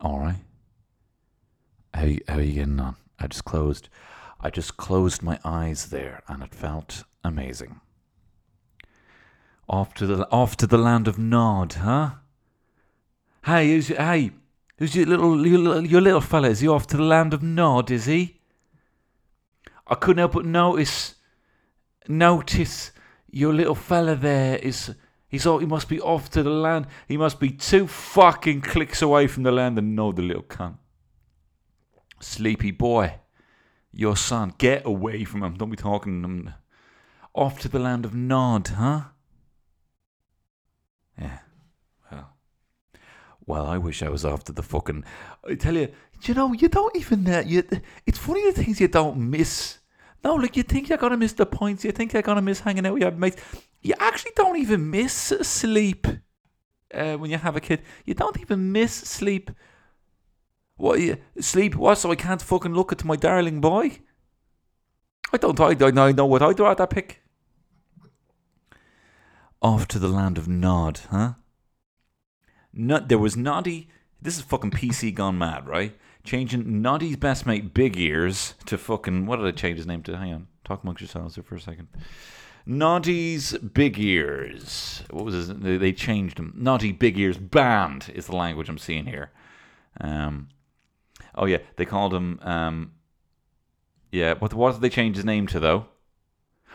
All right. How how you getting on? I just closed. I just closed my eyes there, and it felt amazing. Off to the off to the land of Nod, huh? Hey, who's hey? Who's your little your, your little fella? Is he off to the land of Nod? Is he? I couldn't help but notice notice your little fella there is. He's all, he must be off to the land. He must be two fucking clicks away from the land and know the little cunt. Sleepy boy, your son, get away from him. Don't be talking to him. Off to the land of Nod, huh? Yeah. Well. Well, I wish I was off to the fucking. I tell you, you know, you don't even. Uh, you, it's funny the things you don't miss. No, like you think you're gonna miss the points. You think you're gonna miss hanging out with your mates. You actually don't even miss sleep uh, when you have a kid. You don't even miss sleep. What sleep? What? So I can't fucking look at my darling boy. I don't. I don't. I know what I'd rather pick. Off to the land of Nod, huh? Not, there was Noddy. This is fucking PC gone mad, right? Changing Noddy's best mate Big Ears to fucking. What did I change his name to? Hang on. Talk amongst yourselves here for a second. Noddy's Big Ears. What was his? They, changed him. Noddy Big Ears Band is the language I'm seeing here. Um, oh yeah, they called him. Um, yeah, what what did they change his name to though?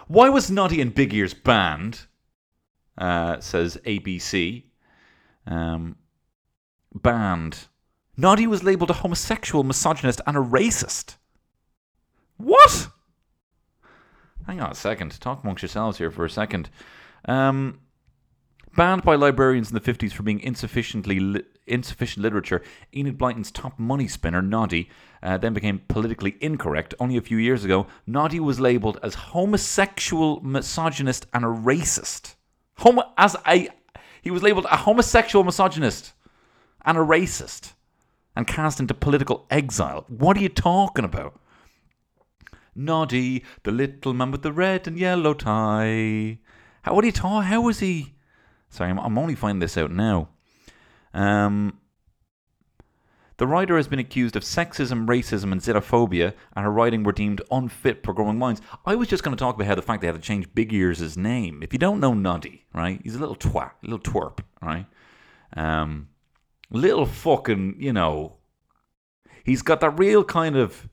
Why was Noddy and Big Ears Band? Uh, says ABC. Um, banned. Noddy was labelled a homosexual, misogynist, and a racist. What? Hang on a second. Talk amongst yourselves here for a second. Um, banned by librarians in the 50s for being insufficiently li- insufficient literature, Enid Blyton's top money spinner, Noddy, uh, then became politically incorrect. Only a few years ago, Noddy was labelled as homosexual, misogynist, and a racist. Homo- as a, he was labelled a homosexual, misogynist, and a racist, and cast into political exile. What are you talking about? Noddy, the little man with the red and yellow tie. How, what you talking? How was he? Sorry, I'm, I'm only finding this out now. Um, the writer has been accused of sexism, racism, and xenophobia, and her writing were deemed unfit for growing minds. I was just going to talk about how the fact they had to change Big Ears' name. If you don't know Noddy, right, he's a little twat, a little twerp, right? Um, little fucking, you know, he's got that real kind of.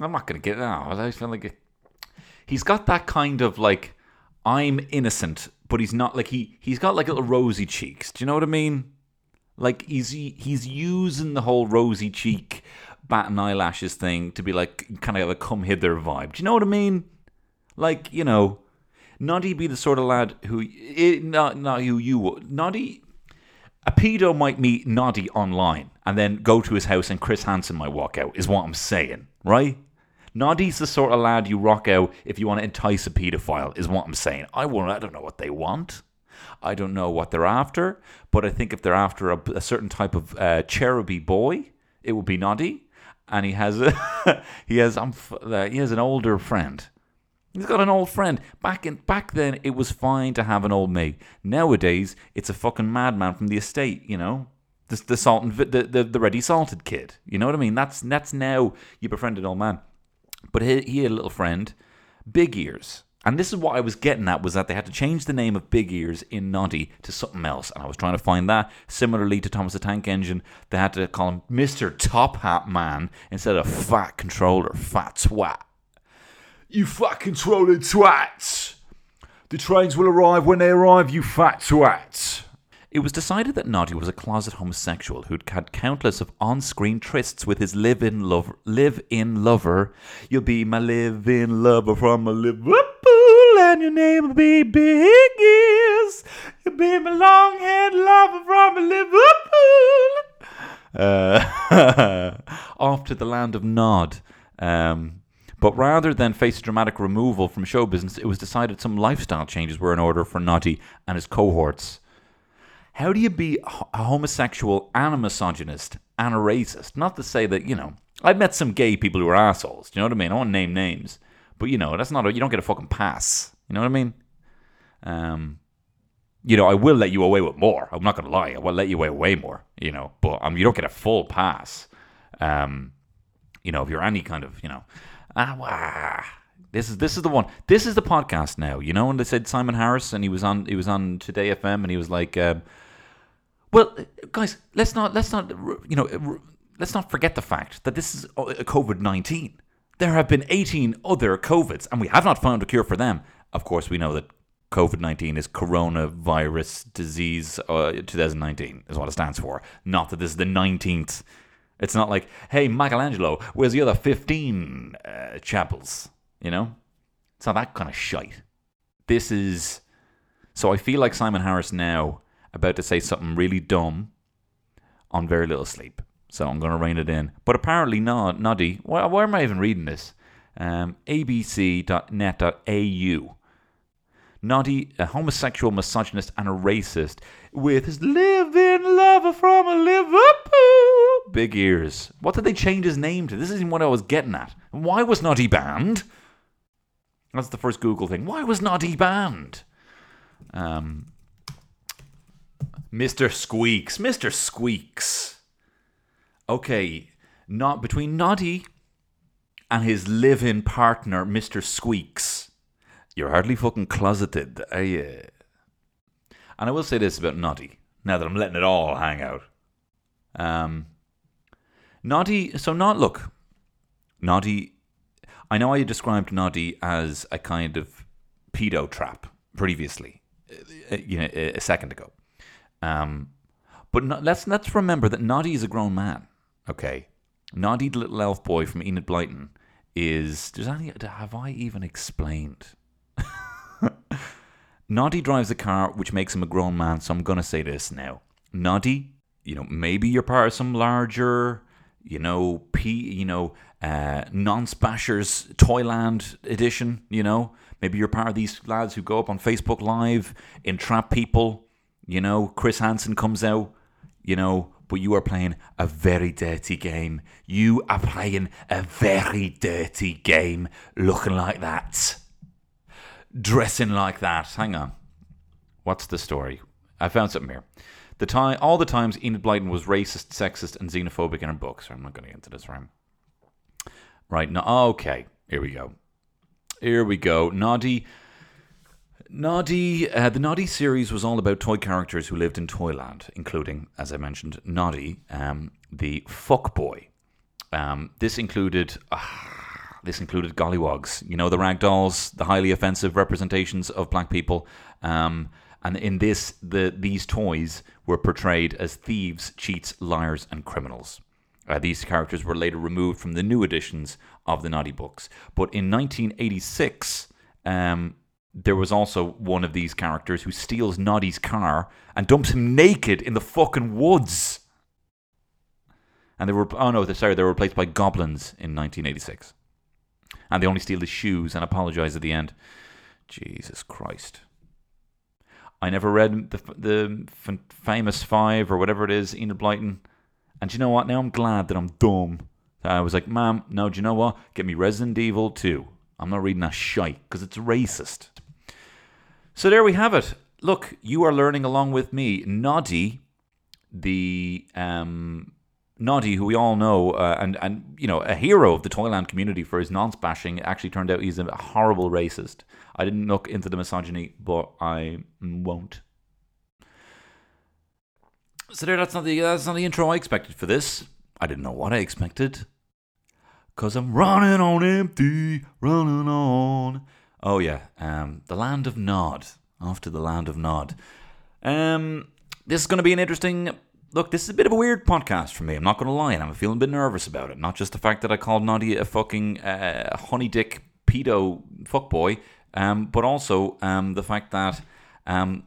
I'm not going to get it. I feel like it, he's got that kind of like I'm innocent, but he's not like he he's got like little rosy cheeks. Do you know what I mean? Like he's he's using the whole rosy cheek, bat and eyelashes thing to be like kind of a come hither vibe. Do you know what I mean? Like you know, Noddy be the sort of lad who it, not not who you would Noddy. A pedo might meet Noddy online and then go to his house and Chris Hansen might walk out, is what I'm saying, right? Noddy's the sort of lad you rock out if you want to entice a paedophile, is what I'm saying. I won't, I don't know what they want. I don't know what they're after, but I think if they're after a, a certain type of uh, boy, it would be Noddy. And he has a, he has um, he has an older friend. He's got an old friend. Back in back then, it was fine to have an old mate. Nowadays, it's a fucking madman from the estate. You know, the the salt and the, the the ready salted kid. You know what I mean? That's that's now you befriend an old man. But he, he had a little friend, Big Ears. And this is what I was getting at was that they had to change the name of Big Ears in Noddy to something else. And I was trying to find that. Similarly to Thomas the Tank Engine, they had to call him Mr. Top Hat Man instead of Fat Controller, Fat Twat. You fat controlling twats! The trains will arrive when they arrive, you fat twats! It was decided that Noddy was a closet homosexual who'd had countless of on-screen trysts with his live-in lover. Live-in lover. You'll be my live-in lover from a Liverpool, and your name will be Big. You'll be my long-haired lover from a Liverpool. Uh, off to the land of Nod. Um, but rather than face dramatic removal from show business, it was decided some lifestyle changes were in order for Noddy and his cohorts. How do you be a homosexual and a misogynist and a racist? Not to say that, you know, I've met some gay people who are assholes. Do you know what I mean? I won't name names. But, you know, that's not, a, you don't get a fucking pass. You know what I mean? Um, you know, I will let you away with more. I'm not going to lie. I will let you away way more, you know, but um, you don't get a full pass. Um, you know, if you're any kind of, you know, ah, wah, this is this is the one. This is the podcast now. You know, and they said Simon Harris, and he was on he was on Today FM, and he was like, um, "Well, guys, let's not let's not you know let's not forget the fact that this is COVID nineteen. There have been eighteen other COVIDs, and we have not found a cure for them. Of course, we know that COVID 19 is coronavirus disease uh, 2019, is what it stands for. Not that this is the 19th. It's not like, hey, Michelangelo, where's the other 15 uh, chapels? You know? It's not that kind of shite. This is. So I feel like Simon Harris now about to say something really dumb on very little sleep. So I'm going to rein it in. But apparently, not Noddy. Why, why am I even reading this? Um, abc.net.au Noddy, a homosexual misogynist and a racist, with his living lover from Liverpool. Big ears. What did they change his name to? This isn't what I was getting at. Why was Noddy banned? That's the first Google thing. Why was Noddy banned? Um, Mr. Squeaks. Mr. Squeaks. Okay, not between Noddy and his live-in partner, Mr. Squeaks you're hardly fucking closeted, are you? And I will say this about Noddy, now that I'm letting it all hang out. Um, Noddy, so not look, Noddy, I know I described Noddy as a kind of pedo trap previously, uh, you know, a second ago. Um, but no, let's let's remember that Noddy is a grown man. Okay, Noddy, the little elf boy from Enid Blyton, is. Does any have I even explained? Noddy drives a car which makes him a grown man, so I'm to say this now. Noddy, you know, maybe you're part of some larger, you know, P, you know, uh, non-spashers Toyland edition, you know. Maybe you're part of these lads who go up on Facebook Live, entrap people, you know, Chris Hansen comes out, you know, but you are playing a very dirty game. You are playing a very dirty game looking like that dressing like that. Hang on. What's the story? I found something here. The time, all the times Enid Blyton was racist, sexist, and xenophobic in her books. I'm not going to get into this, right? Right now, okay. Here we go. Here we go. Noddy. Noddy, uh, the Noddy series was all about toy characters who lived in Toyland, including, as I mentioned, Noddy, um, the fuck boy. Um, this included. Uh, this included gollywogs, you know, the rag dolls, the highly offensive representations of black people. Um, and in this, the these toys were portrayed as thieves, cheats, liars, and criminals. Uh, these characters were later removed from the new editions of the Noddy books. But in 1986, um, there was also one of these characters who steals Noddy's car and dumps him naked in the fucking woods. And they were, oh no, sorry, they were replaced by goblins in 1986 and they only steal his shoes and apologize at the end. Jesus Christ. I never read the the famous five or whatever it is, Enid Blyton. And you know what? Now I'm glad that I'm dumb. I was like, Mom, no, do you know what? Get me Resident Evil 2. I'm not reading that shite because it's racist. So there we have it. Look, you are learning along with me. Noddy, the um, Noddy, who we all know, uh, and and you know, a hero of the Toyland community for his nonce bashing, actually turned out he's a horrible racist. I didn't look into the misogyny, but I won't. So there, that's not the that's not the intro I expected for this. I didn't know what I expected, cause I'm running on empty, running on. Oh yeah, um, the land of Nod. After the land of Nod. Um, this is going to be an interesting look, this is a bit of a weird podcast for me. I'm not going to lie, and I'm feeling a bit nervous about it. Not just the fact that I called Noddy a fucking uh, honey dick pedo fuckboy, um, but also um, the fact that um,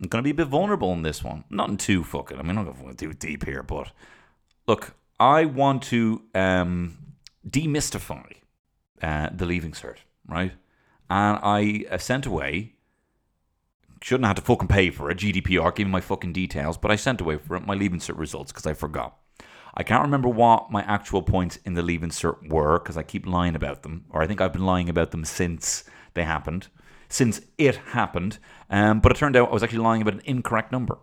I'm going to be a bit vulnerable in this one. Not in too fucking. I mean, I'm not going to do it deep here, but look, I want to um, demystify uh, the leaving cert, right? And I uh, sent away Shouldn't have to fucking pay for it. GDPR, give me my fucking details. But I sent away for it my leaving cert results because I forgot. I can't remember what my actual points in the leaving cert were because I keep lying about them, or I think I've been lying about them since they happened. since it happened. Um, but it turned out I was actually lying about an incorrect number.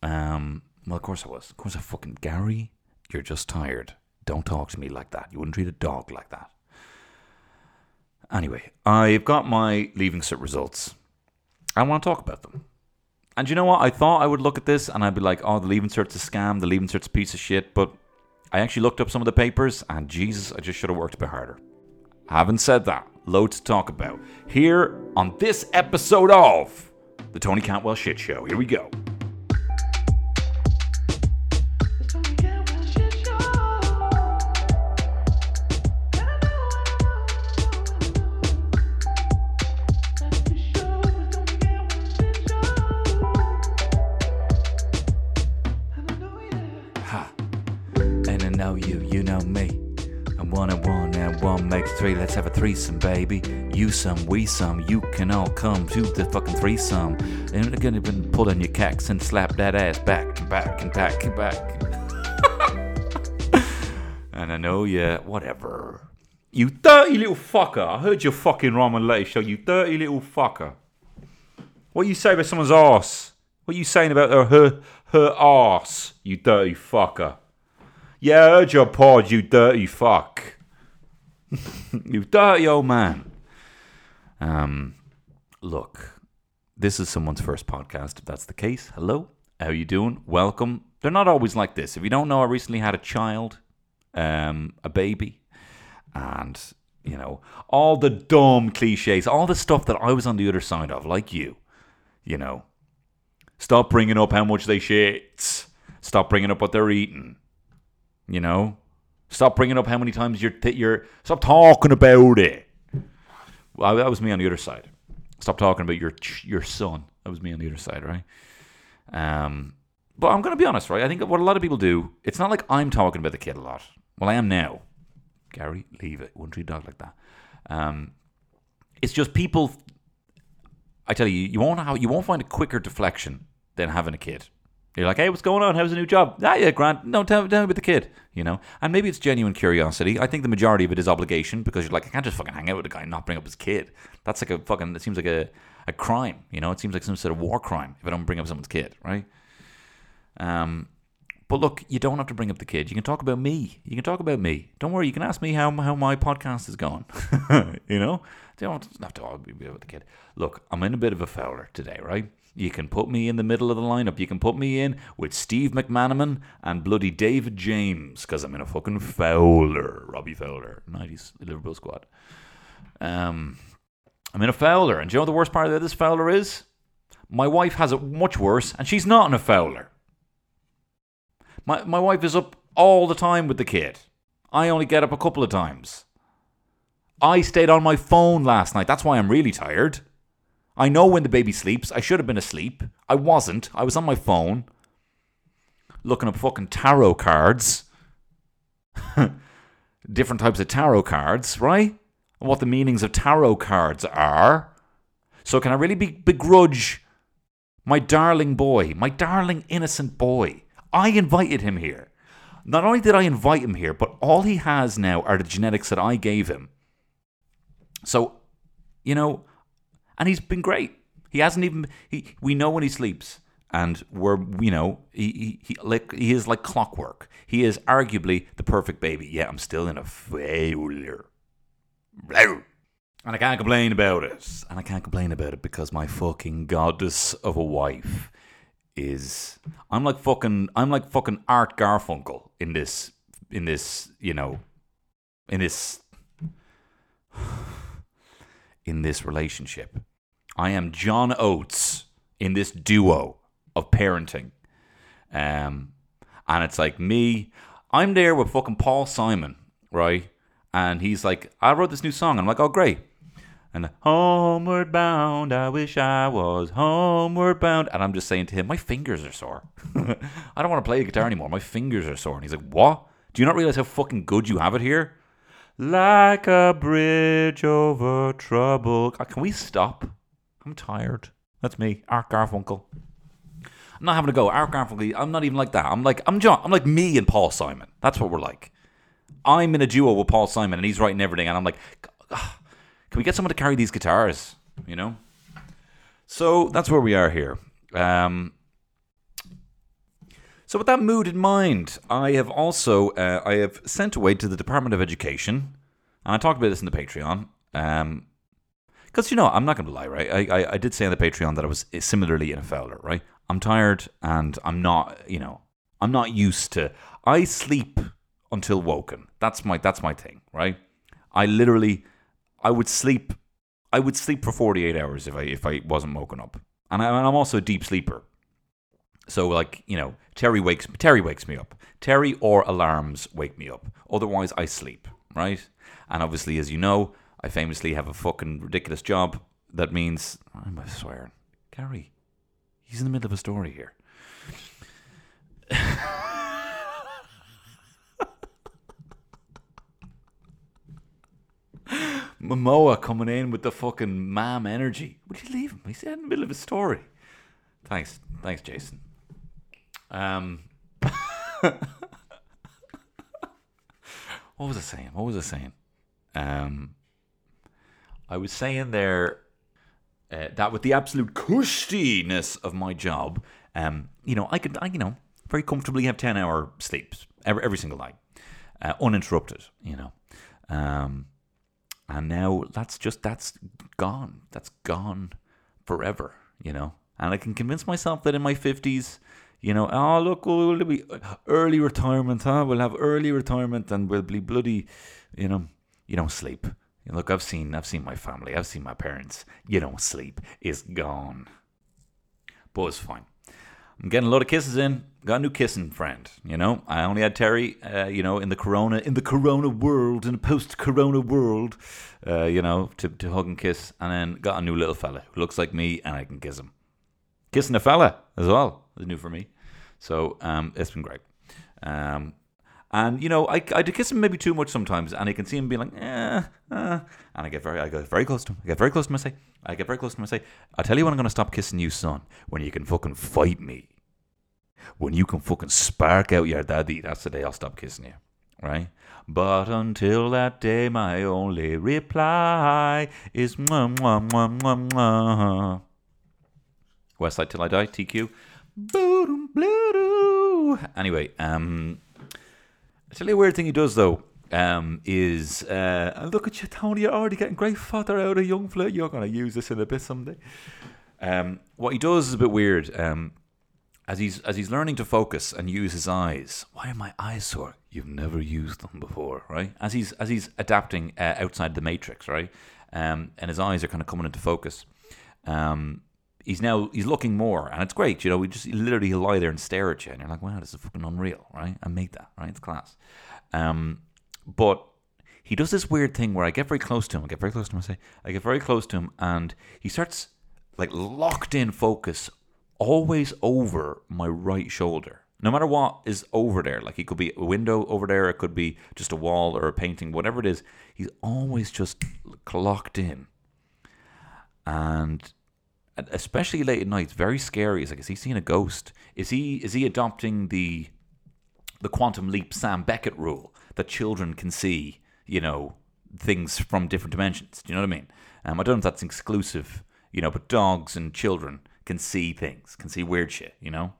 Um, well, of course I was. Of course I fucking Gary. You're just tired. Don't talk to me like that. You wouldn't treat a dog like that. Anyway, I've got my leaving cert results. I want to talk about them. And you know what? I thought I would look at this and I'd be like, oh, the leaving cert's a scam, the leaving cert's a piece of shit. But I actually looked up some of the papers and Jesus, I just should have worked a bit harder. Having said that, loads to talk about. Here on this episode of The Tony Cantwell Shit Show. Here we go. And one and one and one makes three. Let's have a threesome, baby. You some, we some. You can all come to the fucking threesome. And they're gonna even pull on your cacks and slap that ass back and back and back and back. and I know you, whatever. You dirty little fucker. I heard your fucking Roman Lay show, you dirty little fucker. What you say about someone's ass? What you saying about her her, her ass, you dirty fucker? Yeah, I heard your pod, you dirty fuck. you dirty old man. Um, look, this is someone's first podcast. If that's the case, hello, how you doing? Welcome. They're not always like this. If you don't know, I recently had a child, um, a baby, and you know all the dumb cliches, all the stuff that I was on the other side of, like you. You know, stop bringing up how much they shit. Stop bringing up what they're eating. You know, stop bringing up how many times you're you're. Stop talking about it. Well, that was me on the other side. Stop talking about your your son. That was me on the other side, right? Um, but I'm gonna be honest, right? I think what a lot of people do. It's not like I'm talking about the kid a lot. Well, I am now. Gary, leave it. Wouldn't treat dog like that. Um, it's just people. I tell you, you won't have, you won't find a quicker deflection than having a kid. You're like, hey, what's going on? How's the new job? Ah, yeah, Grant. No, tell, tell me about the kid. You know, and maybe it's genuine curiosity. I think the majority of it is obligation because you're like, I can't just fucking hang out with a guy and not bring up his kid. That's like a fucking. It seems like a a crime. You know, it seems like some sort of war crime if I don't bring up someone's kid, right? Um, but look, you don't have to bring up the kid. You can talk about me. You can talk about me. Don't worry. You can ask me how how my podcast is going. you know, you don't have to all be about the kid. Look, I'm in a bit of a fowler today, right? You can put me in the middle of the lineup. You can put me in with Steve McManaman and bloody David James because I'm in a fucking Fowler. Robbie Fowler, 90s Liverpool squad. Um, I'm in a Fowler. And do you know what the worst part of this Fowler is? My wife has it much worse, and she's not in a Fowler. My, my wife is up all the time with the kid. I only get up a couple of times. I stayed on my phone last night. That's why I'm really tired. I know when the baby sleeps. I should have been asleep. I wasn't. I was on my phone looking up fucking tarot cards. Different types of tarot cards, right? And what the meanings of tarot cards are. So, can I really be, begrudge my darling boy, my darling innocent boy? I invited him here. Not only did I invite him here, but all he has now are the genetics that I gave him. So, you know, and he's been great. He hasn't even he. We know when he sleeps, and we're you know he he, he like he is like clockwork. He is arguably the perfect baby. Yeah, I'm still in a failure, and I can't complain about it. And I can't complain about it because my fucking goddess of a wife is. I'm like fucking. I'm like fucking Art Garfunkel in this. In this, you know, in this in this relationship. I am John Oates in this duo of parenting. Um, and it's like me, I'm there with fucking Paul Simon, right? And he's like, I wrote this new song. And I'm like, oh, great. And homeward bound, I wish I was homeward bound. And I'm just saying to him, my fingers are sore. I don't want to play the guitar anymore. My fingers are sore. And he's like, what? Do you not realize how fucking good you have it here? Like a bridge over troubled. Can we stop? I'm tired. That's me, Art Garfunkel. I'm not having to go. Art Garfunkel. I'm not even like that. I'm like I'm John. I'm like me and Paul Simon. That's what we're like. I'm in a duo with Paul Simon, and he's writing everything, and I'm like, can we get someone to carry these guitars? you know? So that's where we are here. Um, so with that mood in mind, I have also uh, I have sent away to the Department of Education, and I talked about this in the Patreon. Um, because you know, I'm not going to lie, right? I, I I did say on the Patreon that I was eh, similarly in a fouler, right? I'm tired and I'm not, you know, I'm not used to. I sleep until woken. That's my that's my thing, right? I literally, I would sleep, I would sleep for 48 hours if I if I wasn't woken up, and, I, and I'm also a deep sleeper. So like you know, Terry wakes Terry wakes me up. Terry or alarms wake me up. Otherwise, I sleep. Right? And obviously, as you know, I famously have a fucking ridiculous job. That means I'm swearing, Gary. He's in the middle of a story here. Momoa coming in with the fucking mam energy. Would you leave him? He's in the middle of a story. Thanks, thanks, Jason. Um, what was I saying? What was I saying? Um, I was saying there uh, that with the absolute cushiness of my job, um, you know, I could, I, you know, very comfortably have ten hour sleeps every, every single night, uh, uninterrupted. You know, um, and now that's just that's gone. That's gone forever. You know, and I can convince myself that in my fifties, you know, oh look, we'll be early retirement, huh? We'll have early retirement, and we'll be bloody, you know, you don't sleep. Look, I've seen, I've seen my family, I've seen my parents. You don't sleep. It's gone. But it's fine. I'm getting a lot of kisses in. Got a new kissing friend. You know, I only had Terry. Uh, you know, in the corona, in the corona world, in a post-corona world. Uh, you know, to to hug and kiss, and then got a new little fella who looks like me, and I can kiss him. Kissing a fella as well is new for me. So um, it's been great. Um, and you know, I I kiss him maybe too much sometimes, and I can see him being like, eh, eh. and I get very I get very close to him. I get very close to him. I say, I get very close to him. I say, I tell you when I'm gonna stop kissing you, son. When you can fucking fight me. When you can fucking spark out your daddy, that's the day I'll stop kissing you, right? But until that day, my only reply is mwah mwah mwah mwah mwah. West Side Till I Die, TQ. Anyway, um, I tell you a weird thing he does though. Um, is uh, look at you, Tony. You're already getting great fodder out of young flirt. You're gonna use this in a bit someday. Um, what he does is a bit weird. Um, as he's as he's learning to focus and use his eyes. Why are my eyes sore? You've never used them before, right? As he's as he's adapting uh, outside the matrix, right? Um, and his eyes are kind of coming into focus. Um, he's now he's looking more, and it's great. You know, we just literally he'll lie there and stare at you, and you're like, wow, this is fucking unreal, right? I made that, right? It's class. Um, but he does this weird thing where I get very close to him. I get very close to him. I say, I get very close to him, and he starts like locked in focus, always over my right shoulder. No matter what is over there, like it could be a window over there, it could be just a wall or a painting, whatever it is, he's always just locked in. And especially late at night, it's very scary. It's like, is he seeing a ghost? Is he is he adopting the the quantum leap Sam Beckett rule that children can see, you know, things from different dimensions? Do you know what I mean? Um, I don't know if that's exclusive, you know, but dogs and children can see things, can see weird shit, you know.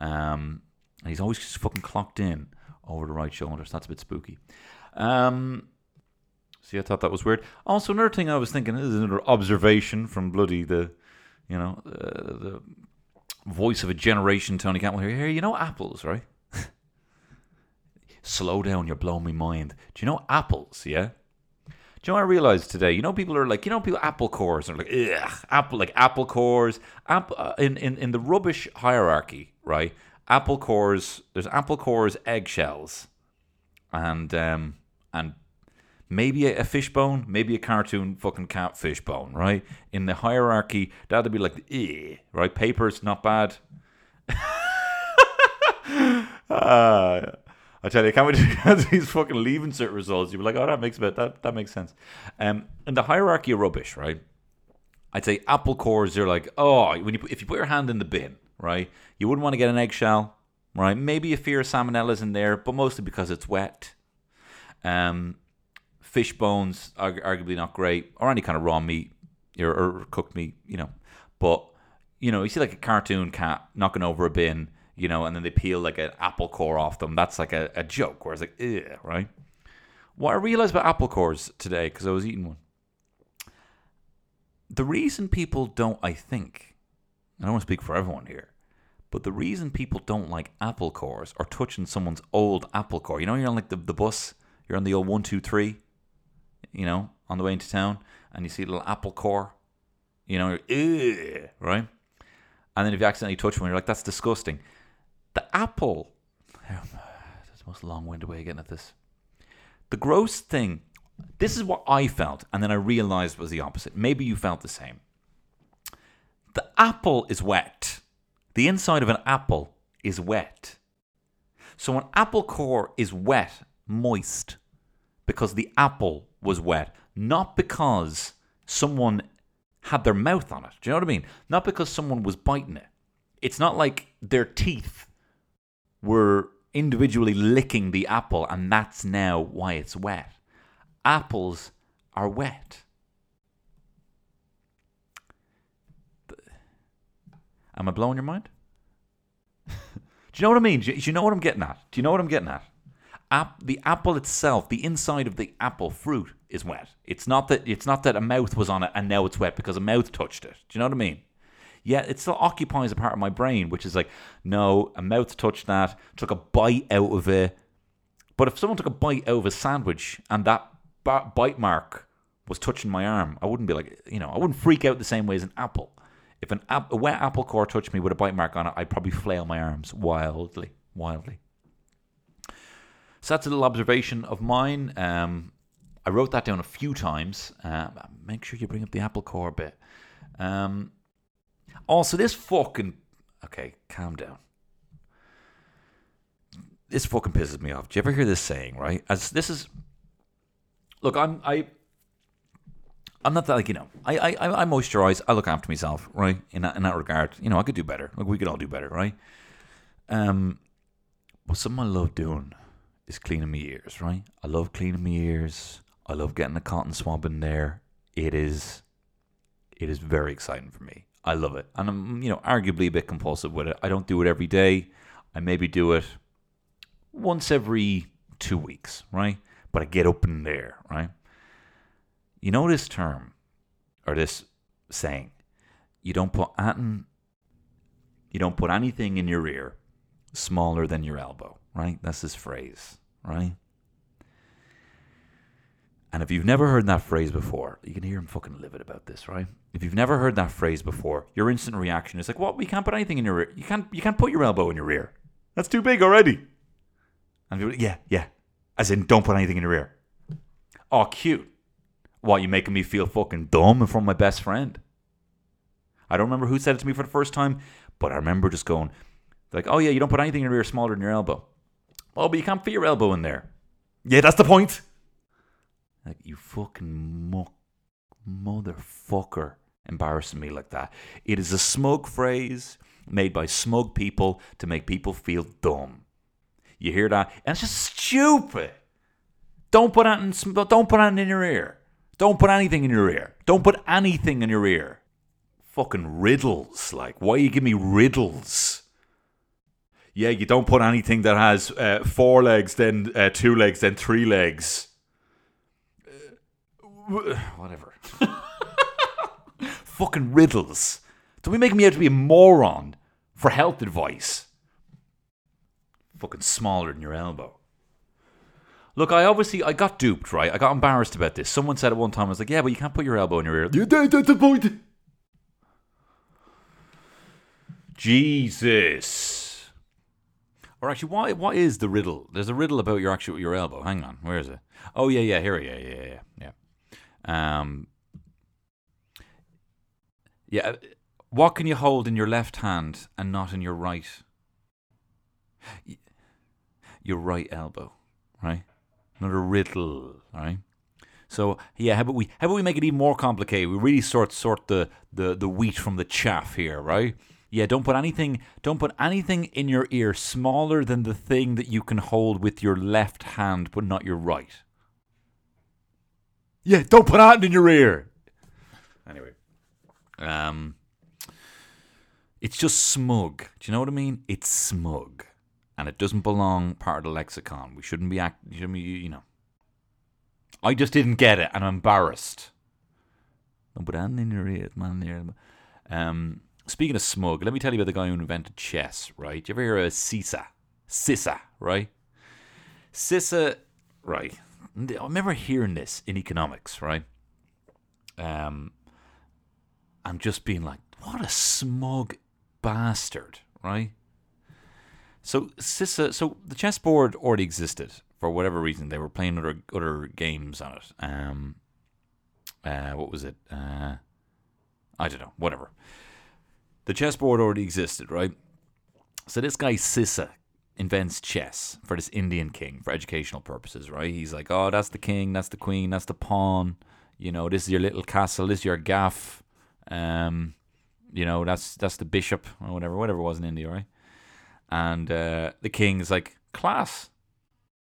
Um, he's always just fucking clocked in over the right shoulder. So that's a bit spooky. Um, see, I thought that was weird. Also, another thing I was thinking is another observation from bloody the you know, uh, the voice of a generation, Tony Cantwell here. Here, you know apples, right? Slow down, you're blowing my mind. Do you know apples? Yeah. Do you know I realized today? You know, people are like, you know, people apple cores are like, ugh, apple like apple cores. Apple uh, in, in in the rubbish hierarchy, right? Apple cores. There's apple cores, eggshells, and um and maybe a, a fishbone, maybe a cartoon fucking cat fishbone, right? In the hierarchy, that'd be like, eh, right? Paper's not bad. uh, I tell you, can't wait to these fucking leaving cert results. You'd be like, oh, that makes that that makes sense. Um, in the hierarchy of rubbish, right? I'd say apple cores. You're like, oh, when you if you put your hand in the bin, right? You wouldn't want to get an eggshell, right? Maybe a fear of salmonella's in there, but mostly because it's wet. Um, fish bones, arguably not great, or any kind of raw meat. or, or cooked meat, you know. But you know, you see like a cartoon cat knocking over a bin, you know, and then they peel like an apple core off them. That's like a, a joke. Where it's like, Ugh, right? What I realized about apple cores today because I was eating one. The reason people don't, I think, I don't want to speak for everyone here, but the reason people don't like apple cores or touching someone's old apple core, you know, you're on like the, the bus, you're on the old one, two, three, you know, on the way into town, and you see a little apple core, you know, right? And then if you accidentally touch one, you're like, that's disgusting. The apple, that's the most long winded way of getting at this. The gross thing, this is what I felt, and then I realized was the opposite. Maybe you felt the same. The apple is wet. The inside of an apple is wet. So an apple core is wet, moist, because the apple was wet, not because someone had their mouth on it. Do you know what I mean? Not because someone was biting it. It's not like their teeth were individually licking the apple and that's now why it's wet. Apples are wet. Am I blowing your mind? Do you know what I mean? Do you know what I'm getting at? Do you know what I'm getting at? The apple itself, the inside of the apple fruit is wet. It's not that it's not that a mouth was on it and now it's wet because a mouth touched it. Do you know what I mean? Yeah, it still occupies a part of my brain, which is like, no, a mouth touched that, took a bite out of it. But if someone took a bite out of a sandwich and that bite mark was touching my arm, I wouldn't be like, you know, I wouldn't freak out the same way as an apple. If an ap- a wet apple core touched me with a bite mark on it, I'd probably flail my arms wildly, wildly. So that's a little observation of mine. Um, I wrote that down a few times. Uh, make sure you bring up the apple core bit. Um, also, this fucking. Okay, calm down. This fucking pisses me off. Do you ever hear this saying, right? As this is. Look, I'm. I. I'm not that like you know. I I I moisturize. I look after myself, right? In that in that regard, you know, I could do better. Like we could all do better, right? Um, but something I love doing is cleaning my ears, right? I love cleaning my ears. I love getting a cotton swab in there. It is, it is very exciting for me. I love it, and I'm you know arguably a bit compulsive with it. I don't do it every day. I maybe do it once every two weeks, right? But I get up in there, right? You know this term or this saying, you don't put anything, you don't put anything in your ear smaller than your elbow, right? That's his phrase, right? And if you've never heard that phrase before, you can hear him fucking livid about this, right? If you've never heard that phrase before, your instant reaction is like, "What? We can't put anything in your ear. You can't. You can't put your elbow in your ear. That's too big already." And people, yeah, yeah, as in, don't put anything in your ear. Oh, cute. What? You making me feel fucking dumb in front of my best friend? I don't remember who said it to me for the first time, but I remember just going, like, "Oh yeah, you don't put anything in your ear smaller than your elbow." Oh, but you can't fit your elbow in there. Yeah, that's the point. Like, you fucking muck, motherfucker, embarrassing me like that. It is a smug phrase made by smug people to make people feel dumb. You hear that? And it's just stupid. Don't put anything, don't put anything in your ear. Don't put anything in your ear. Don't put anything in your ear. Fucking riddles. Like, why you give me riddles? Yeah, you don't put anything that has uh, four legs, then uh, two legs, then three legs. Whatever. Fucking riddles. Don't be making me out to be a moron for health advice. Fucking smaller than your elbow. Look, I obviously I got duped, right? I got embarrassed about this. Someone said at one time, I was like, "Yeah, but you can't put your elbow in your ear." Yeah, that's the point. Jesus. Or actually, what what is the riddle? There's a riddle about your actual your elbow. Hang on, where is it? Oh yeah, yeah, here, yeah, yeah, yeah, yeah. Um, yeah. What can you hold in your left hand and not in your right? Your right elbow, right? Another riddle, right? So yeah, how about we how about we make it even more complicated? We really sort sort the, the, the wheat from the chaff here, right? Yeah, don't put anything don't put anything in your ear smaller than the thing that you can hold with your left hand but not your right. Yeah, don't put anything in your ear. Anyway, Um, it's just smug. Do you know what I mean? It's smug, and it doesn't belong part of the lexicon. We shouldn't be acting, You know, you know. I just didn't get it, and I'm embarrassed. No, but I'm in your ear, man. Um, speaking of smug, let me tell you about the guy who invented chess. Right? You ever hear of Sisa? Sissa, right? Sissa, right? I remember hearing this in economics, right? Um, I'm just being like, what a smug bastard, right? So Sissa, so the chessboard already existed for whatever reason. They were playing other other games on it. Um, uh, what was it? Uh, I don't know. Whatever. The chessboard already existed, right? So this guy Sissa invents chess for this Indian king for educational purposes, right? He's like, oh, that's the king, that's the queen, that's the pawn. You know, this is your little castle, this is your gaff. Um, you know, that's that's the bishop or whatever, whatever it was in India, right? And uh, the king is like, class,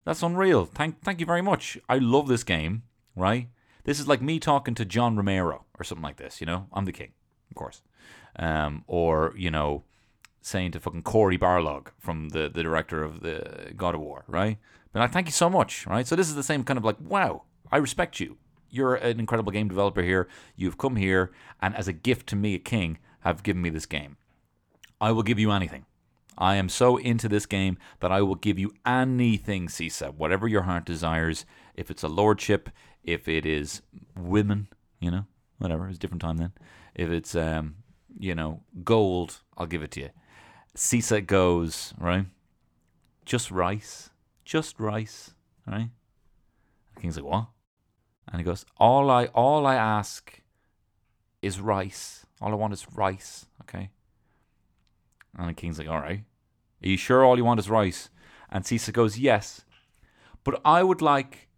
that's unreal. Thank thank you very much. I love this game, right? This is like me talking to John Romero or something like this. You know, I'm the king, of course. Um, or you know, saying to fucking Cory Barlog from the, the director of the God of War, right? But I thank you so much, right? So this is the same kind of like, wow, I respect you. You're an incredible game developer here. You've come here, and as a gift to me, a king, have given me this game. I will give you anything. I am so into this game that I will give you anything, Sissa, whatever your heart desires. If it's a lordship, if it is women, you know, whatever, it's a different time then. If it's, um, you know, gold, I'll give it to you. Sissa goes, right? Just rice. Just rice, right? The king's like, what? And he goes, All I all I ask is rice. All I want is rice, okay? And the king's like, All right. Are you sure all you want is rice? And Sissa goes, Yes. But I would like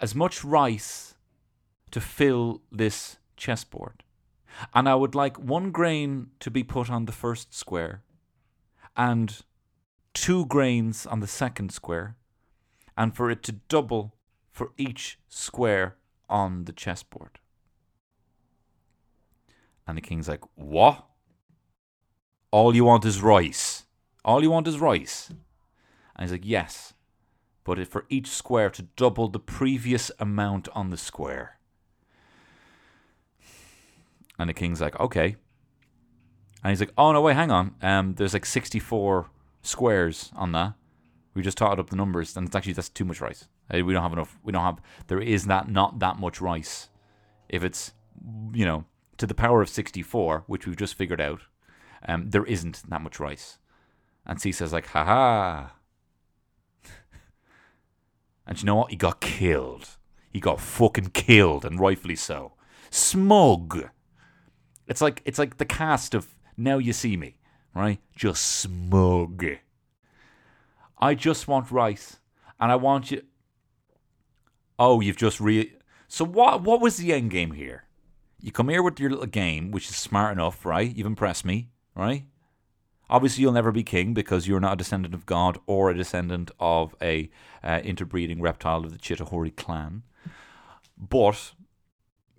as much rice to fill this chessboard. And I would like one grain to be put on the first square, and two grains on the second square, and for it to double for each square on the chessboard. And the king's like, What? All you want is rice. All you want is rice. And he's like, Yes. But for each square to double the previous amount on the square. And the king's like, Okay. And he's like, Oh no, wait, hang on. Um, there's like 64 squares on that. We just totted up the numbers, and it's actually that's too much rice. Uh, we don't have enough. We don't have. There is that not that much rice. If it's you know to the power of 64, which we've just figured out, um, there isn't that much rice. And C says like, haha. and you know what? He got killed. He got fucking killed, and rightfully so. Smug. It's like it's like the cast of Now You See Me, right? Just smug. I just want rice, and I want you. Oh, you've just re. So what? What was the end game here? You come here with your little game, which is smart enough, right? You've impressed me, right? Obviously, you'll never be king because you're not a descendant of God or a descendant of a uh, interbreeding reptile of the Chitauri clan. But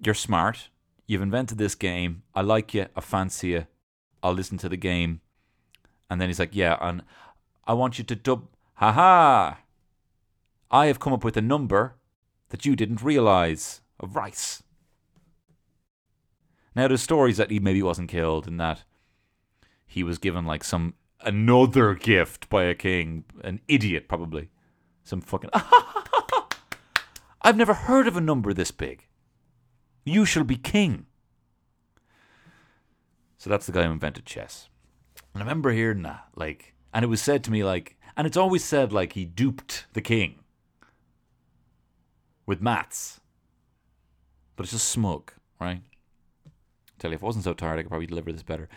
you're smart. You've invented this game. I like you. I fancy you. I'll listen to the game. And then he's like, "Yeah, and I want you to dub. Ha ha! I have come up with a number that you didn't realize of rice." Now, there's stories that he maybe wasn't killed and that he was given like some another gift by a king, an idiot probably, some fucking. I've never heard of a number this big. You shall be king. So that's the guy who invented chess. And I remember hearing that, like, and it was said to me like, and it's always said like he duped the king with maths, but it's just smug, right? Tell you, if I wasn't so tired, I could probably deliver this better.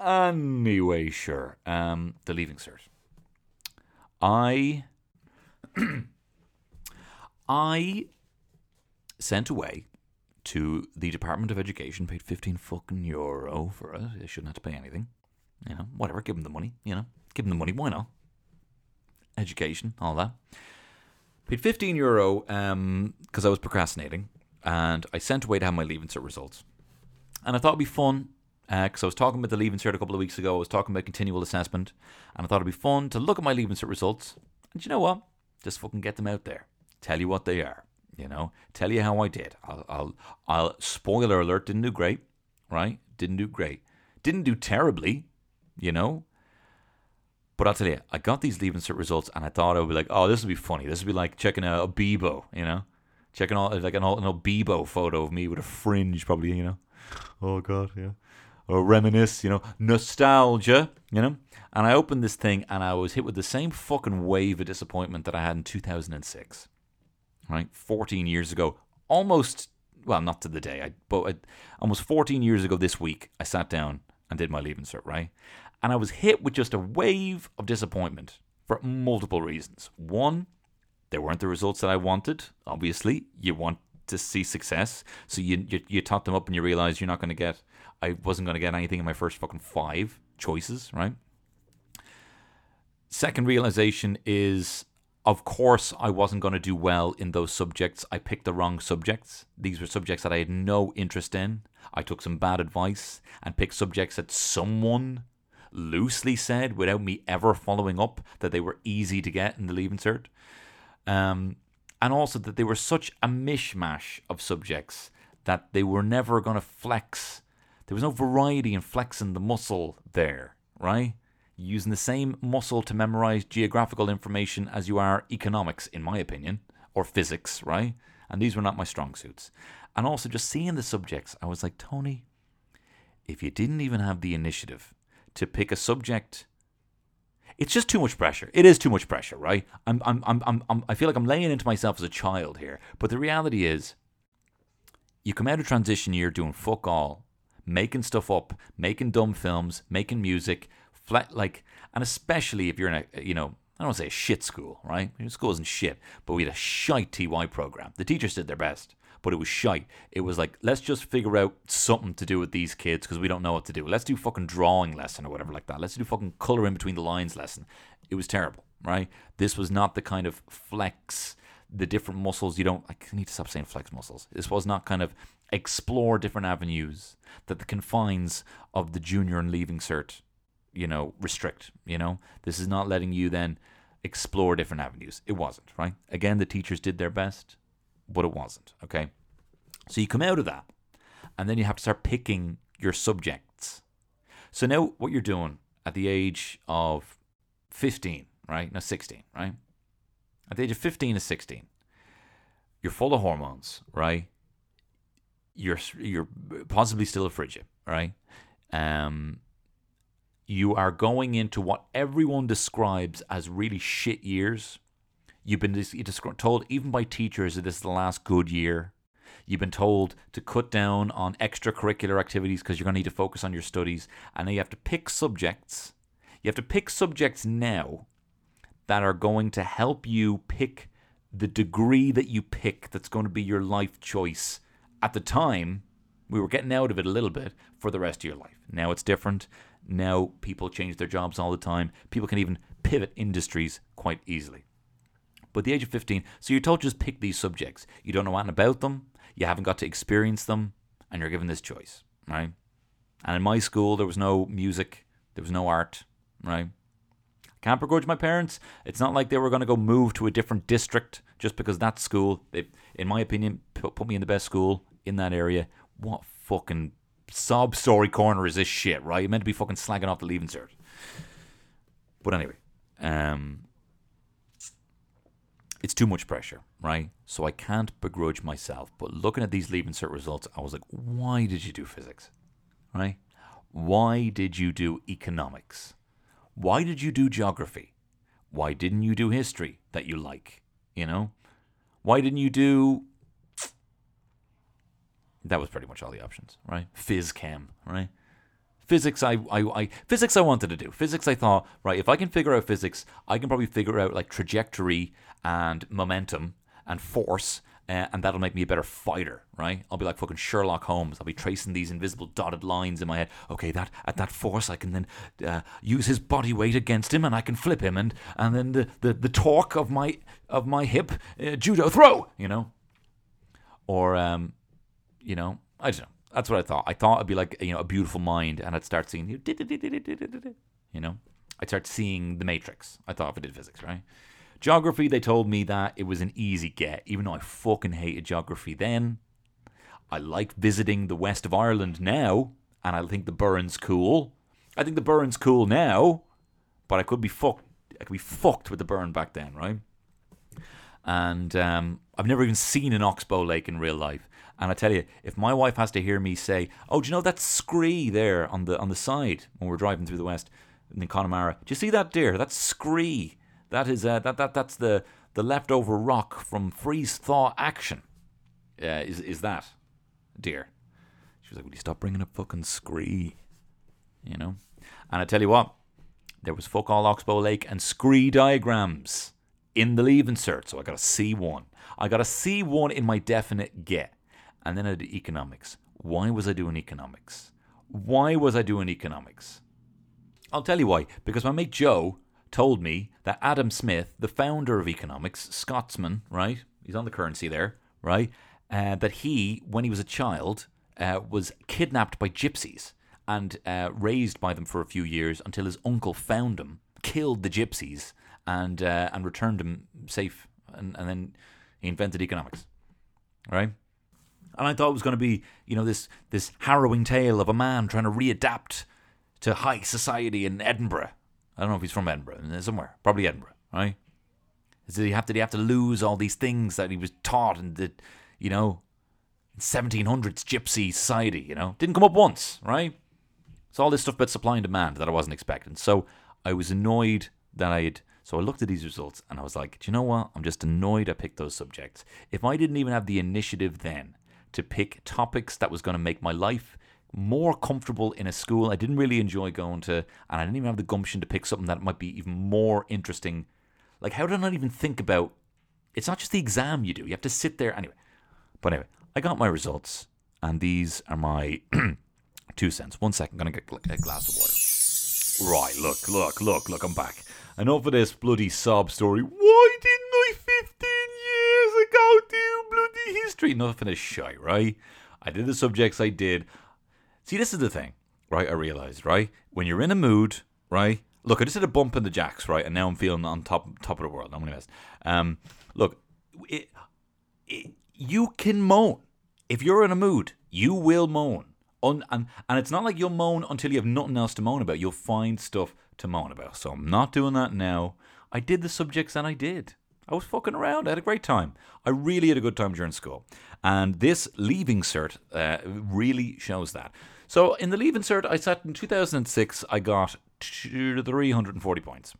Anyway, sure. Um, the leaving cert. I, I sent away to the Department of Education, paid 15 fucking euro for it. They shouldn't have to pay anything. You know, whatever, give them the money, you know. Give them the money, why not? Education, all that. Paid 15 euro because um, I was procrastinating, and I sent away to have my leaving cert results. and I thought it'd be fun because uh, I was talking about the Leaving Cert a couple of weeks ago. I was talking about continual assessment, and I thought it'd be fun to look at my Leaving Cert results. And you know what? Just fucking get them out there. Tell you what they are. You know, tell you how I did. I'll, I'll, I'll spoiler alert. Didn't do great, right? Didn't do great. Didn't do terribly, you know. But I'll tell you, I got these Leaving Cert results, and I thought I would be like, oh, this would be funny. This would be like checking a, a Bebo, you know, checking all like an old, an old Bebo photo of me with a fringe, probably, you know. Oh God, yeah or reminisce, you know, nostalgia, you know. And I opened this thing and I was hit with the same fucking wave of disappointment that I had in 2006, right? 14 years ago, almost, well, not to the day, I, but I, almost 14 years ago this week, I sat down and did my Leaving Cert, right? And I was hit with just a wave of disappointment for multiple reasons. One, there weren't the results that I wanted. Obviously, you want to see success, so you you, you top them up and you realize you're not going to get I wasn't going to get anything in my first fucking five choices, right? Second realization is, of course, I wasn't going to do well in those subjects. I picked the wrong subjects. These were subjects that I had no interest in. I took some bad advice and picked subjects that someone loosely said, without me ever following up, that they were easy to get in the Leaving Cert. Um, and also that they were such a mishmash of subjects that they were never going to flex there was no variety in flexing the muscle there, right? Using the same muscle to memorize geographical information as you are economics, in my opinion, or physics, right? And these were not my strong suits. And also, just seeing the subjects, I was like, Tony, if you didn't even have the initiative to pick a subject it's just too much pressure. It is too much pressure, right? I'm, I'm, I'm, I'm, I feel like I'm laying into myself as a child here. But the reality is, you come out of transition year doing fuck all, making stuff up, making dumb films, making music, flat like, and especially if you're in a, you know, I don't want to say a shit school, right? School isn't shit, but we had a shite TY program. The teachers did their best, but it was shite. It was like, let's just figure out something to do with these kids because we don't know what to do. Let's do fucking drawing lesson or whatever like that. Let's do fucking color in between the lines lesson. It was terrible, right? This was not the kind of flex the different muscles you don't I need to stop saying flex muscles. This was not kind of explore different avenues that the confines of the junior and leaving cert, you know, restrict. You know, this is not letting you then explore different avenues. It wasn't, right? Again, the teachers did their best, but it wasn't, okay? So you come out of that, and then you have to start picking your subjects. So now what you're doing at the age of 15, right? No, 16, right? At the age of 15 to 16, you're full of hormones, right? you're you're possibly still a frigid, right? Um, you are going into what everyone describes as really shit years. You've been told even by teachers that this is the last good year. You've been told to cut down on extracurricular activities because you're going to need to focus on your studies, and then you have to pick subjects. You have to pick subjects now that are going to help you pick the degree that you pick that's going to be your life choice at the time, we were getting out of it a little bit for the rest of your life. Now it's different. Now people change their jobs all the time. People can even pivot industries quite easily. But the age of 15, so you're told just pick these subjects. You don't know anything about them, you haven't got to experience them, and you're given this choice, right? And in my school, there was no music, there was no art, right? Can't begrudge my parents. It's not like they were going to go move to a different district just because that school, they, in my opinion, put me in the best school in that area. What fucking sob story corner is this shit, right? You're meant to be fucking slagging off the leaving cert. But anyway, um, it's too much pressure, right? So I can't begrudge myself. But looking at these leaving cert results, I was like, why did you do physics, right? Why did you do economics? Why did you do geography? Why didn't you do history that you like? You know, why didn't you do that was pretty much all the options, right? Phys chem, right? Physics, I, I, I, physics, I wanted to do. Physics, I thought, right, if I can figure out physics, I can probably figure out like trajectory and momentum and force, uh, and that'll make me a better fighter, right? I'll be like fucking Sherlock Holmes. I'll be tracing these invisible dotted lines in my head. Okay, that at that force, I can then uh, use his body weight against him, and I can flip him, and and then the the, the torque of my of my hip uh, judo throw, you know, or um, you know, I don't know. That's what I thought. I thought it'd be like you know a beautiful mind, and I'd start seeing you you know, I'd start seeing the Matrix. I thought if I did physics, right? Geography, they told me that it was an easy get, even though I fucking hated geography then. I like visiting the west of Ireland now, and I think the Burren's cool. I think the Burren's cool now, but I could be fucked. I could be fucked with the Burren back then, right? And um, I've never even seen an oxbow lake in real life. And I tell you, if my wife has to hear me say, "Oh, do you know that scree there on the on the side when we're driving through the west in Connemara? Do you see that deer? That scree. That is uh, that that that's the the leftover rock from freeze thaw action. Uh, is is that deer?" She was like, "Will you stop bringing up fucking scree?" You know. And I tell you what, there was fuck all Oxbow Lake and scree diagrams in the leaving cert, so I got a C1. I got a C1 in my definite get. And then I did economics. Why was I doing economics? Why was I doing economics? I'll tell you why. Because my mate Joe told me that Adam Smith, the founder of economics, Scotsman, right? He's on the currency there, right? Uh, that he, when he was a child, uh, was kidnapped by gypsies and uh, raised by them for a few years until his uncle found him, killed the gypsies, and uh, and returned him safe, and, and then he invented economics, right? And I thought it was going to be, you know, this this harrowing tale of a man trying to readapt to high society in Edinburgh. I don't know if he's from Edinburgh, somewhere, probably Edinburgh, right? Did he have to? He have to lose all these things that he was taught in the, you know, 1700s gypsy society? You know, didn't come up once, right? It's all this stuff about supply and demand that I wasn't expecting. So I was annoyed that I had. So I looked at these results and I was like, do you know what? I'm just annoyed I picked those subjects. If I didn't even have the initiative then to pick topics that was going to make my life more comfortable in a school I didn't really enjoy going to, and I didn't even have the gumption to pick something that might be even more interesting. Like, how did I not even think about? It's not just the exam you do; you have to sit there anyway. But anyway, I got my results, and these are my two cents. One second, gonna get a glass of water. Right, look, look, look, look, I'm back. Enough of this bloody sob story. Why didn't I 15 years ago do bloody history? Enough of shy, right? I did the subjects I did. See, this is the thing, right? I realized, right? When you're in a mood, right? Look, I just had a bump in the jacks, right? And now I'm feeling on top top of the world. I'm gonna mess. Um, look, it, it, you can moan if you're in a mood. You will moan. Un, and, and it's not like you'll moan until you have nothing else to moan about. You'll find stuff to moan about. So I'm not doing that now. I did the subjects and I did. I was fucking around. I had a great time. I really had a good time during school. And this leaving cert uh, really shows that. So in the leaving cert, I sat in 2006, I got 340 points.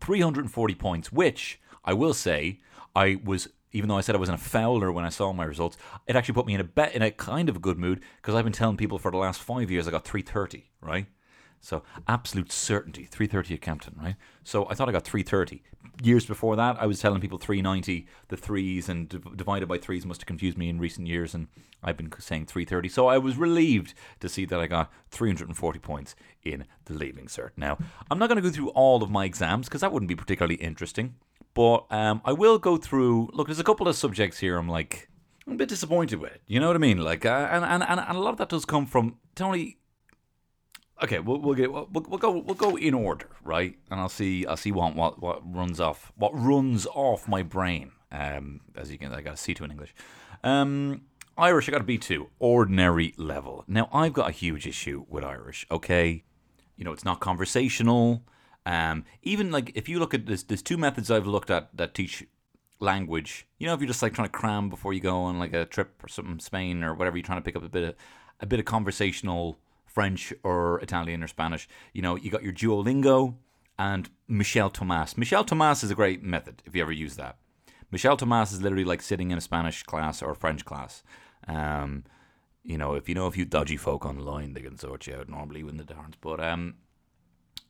340 points, which I will say I was even though I said I was in a fouler when I saw my results, it actually put me in a bet in a kind of a good mood because I've been telling people for the last five years I got 330, right? So absolute certainty, 330 at Kempton, right? So I thought I got 330. Years before that, I was telling people 390. The threes and divided by threes must have confused me in recent years, and I've been saying 330. So I was relieved to see that I got 340 points in the leaving cert. Now I'm not going to go through all of my exams because that wouldn't be particularly interesting. But um, I will go through. Look, there's a couple of subjects here. I'm like, I'm a bit disappointed with. You know what I mean? Like, uh, and and and a lot of that does come from Tony. Okay, we'll we'll get we'll, we'll go we'll go in order, right? And I'll see I'll see what what what runs off what runs off my brain. Um, as you can, I got a C two in English. Um, Irish, I got a B two, ordinary level. Now I've got a huge issue with Irish. Okay, you know it's not conversational. Um, even like if you look at this, there's two methods I've looked at that teach language. You know, if you're just like trying to cram before you go on like a trip or something, Spain or whatever, you're trying to pick up a bit of a bit of conversational French or Italian or Spanish. You know, you got your Duolingo and Michel Thomas. Michel Thomas is a great method if you ever use that. Michel Thomas is literally like sitting in a Spanish class or French class. Um, you know, if you know a few dodgy folk online, they can sort you out normally with the darns. But um,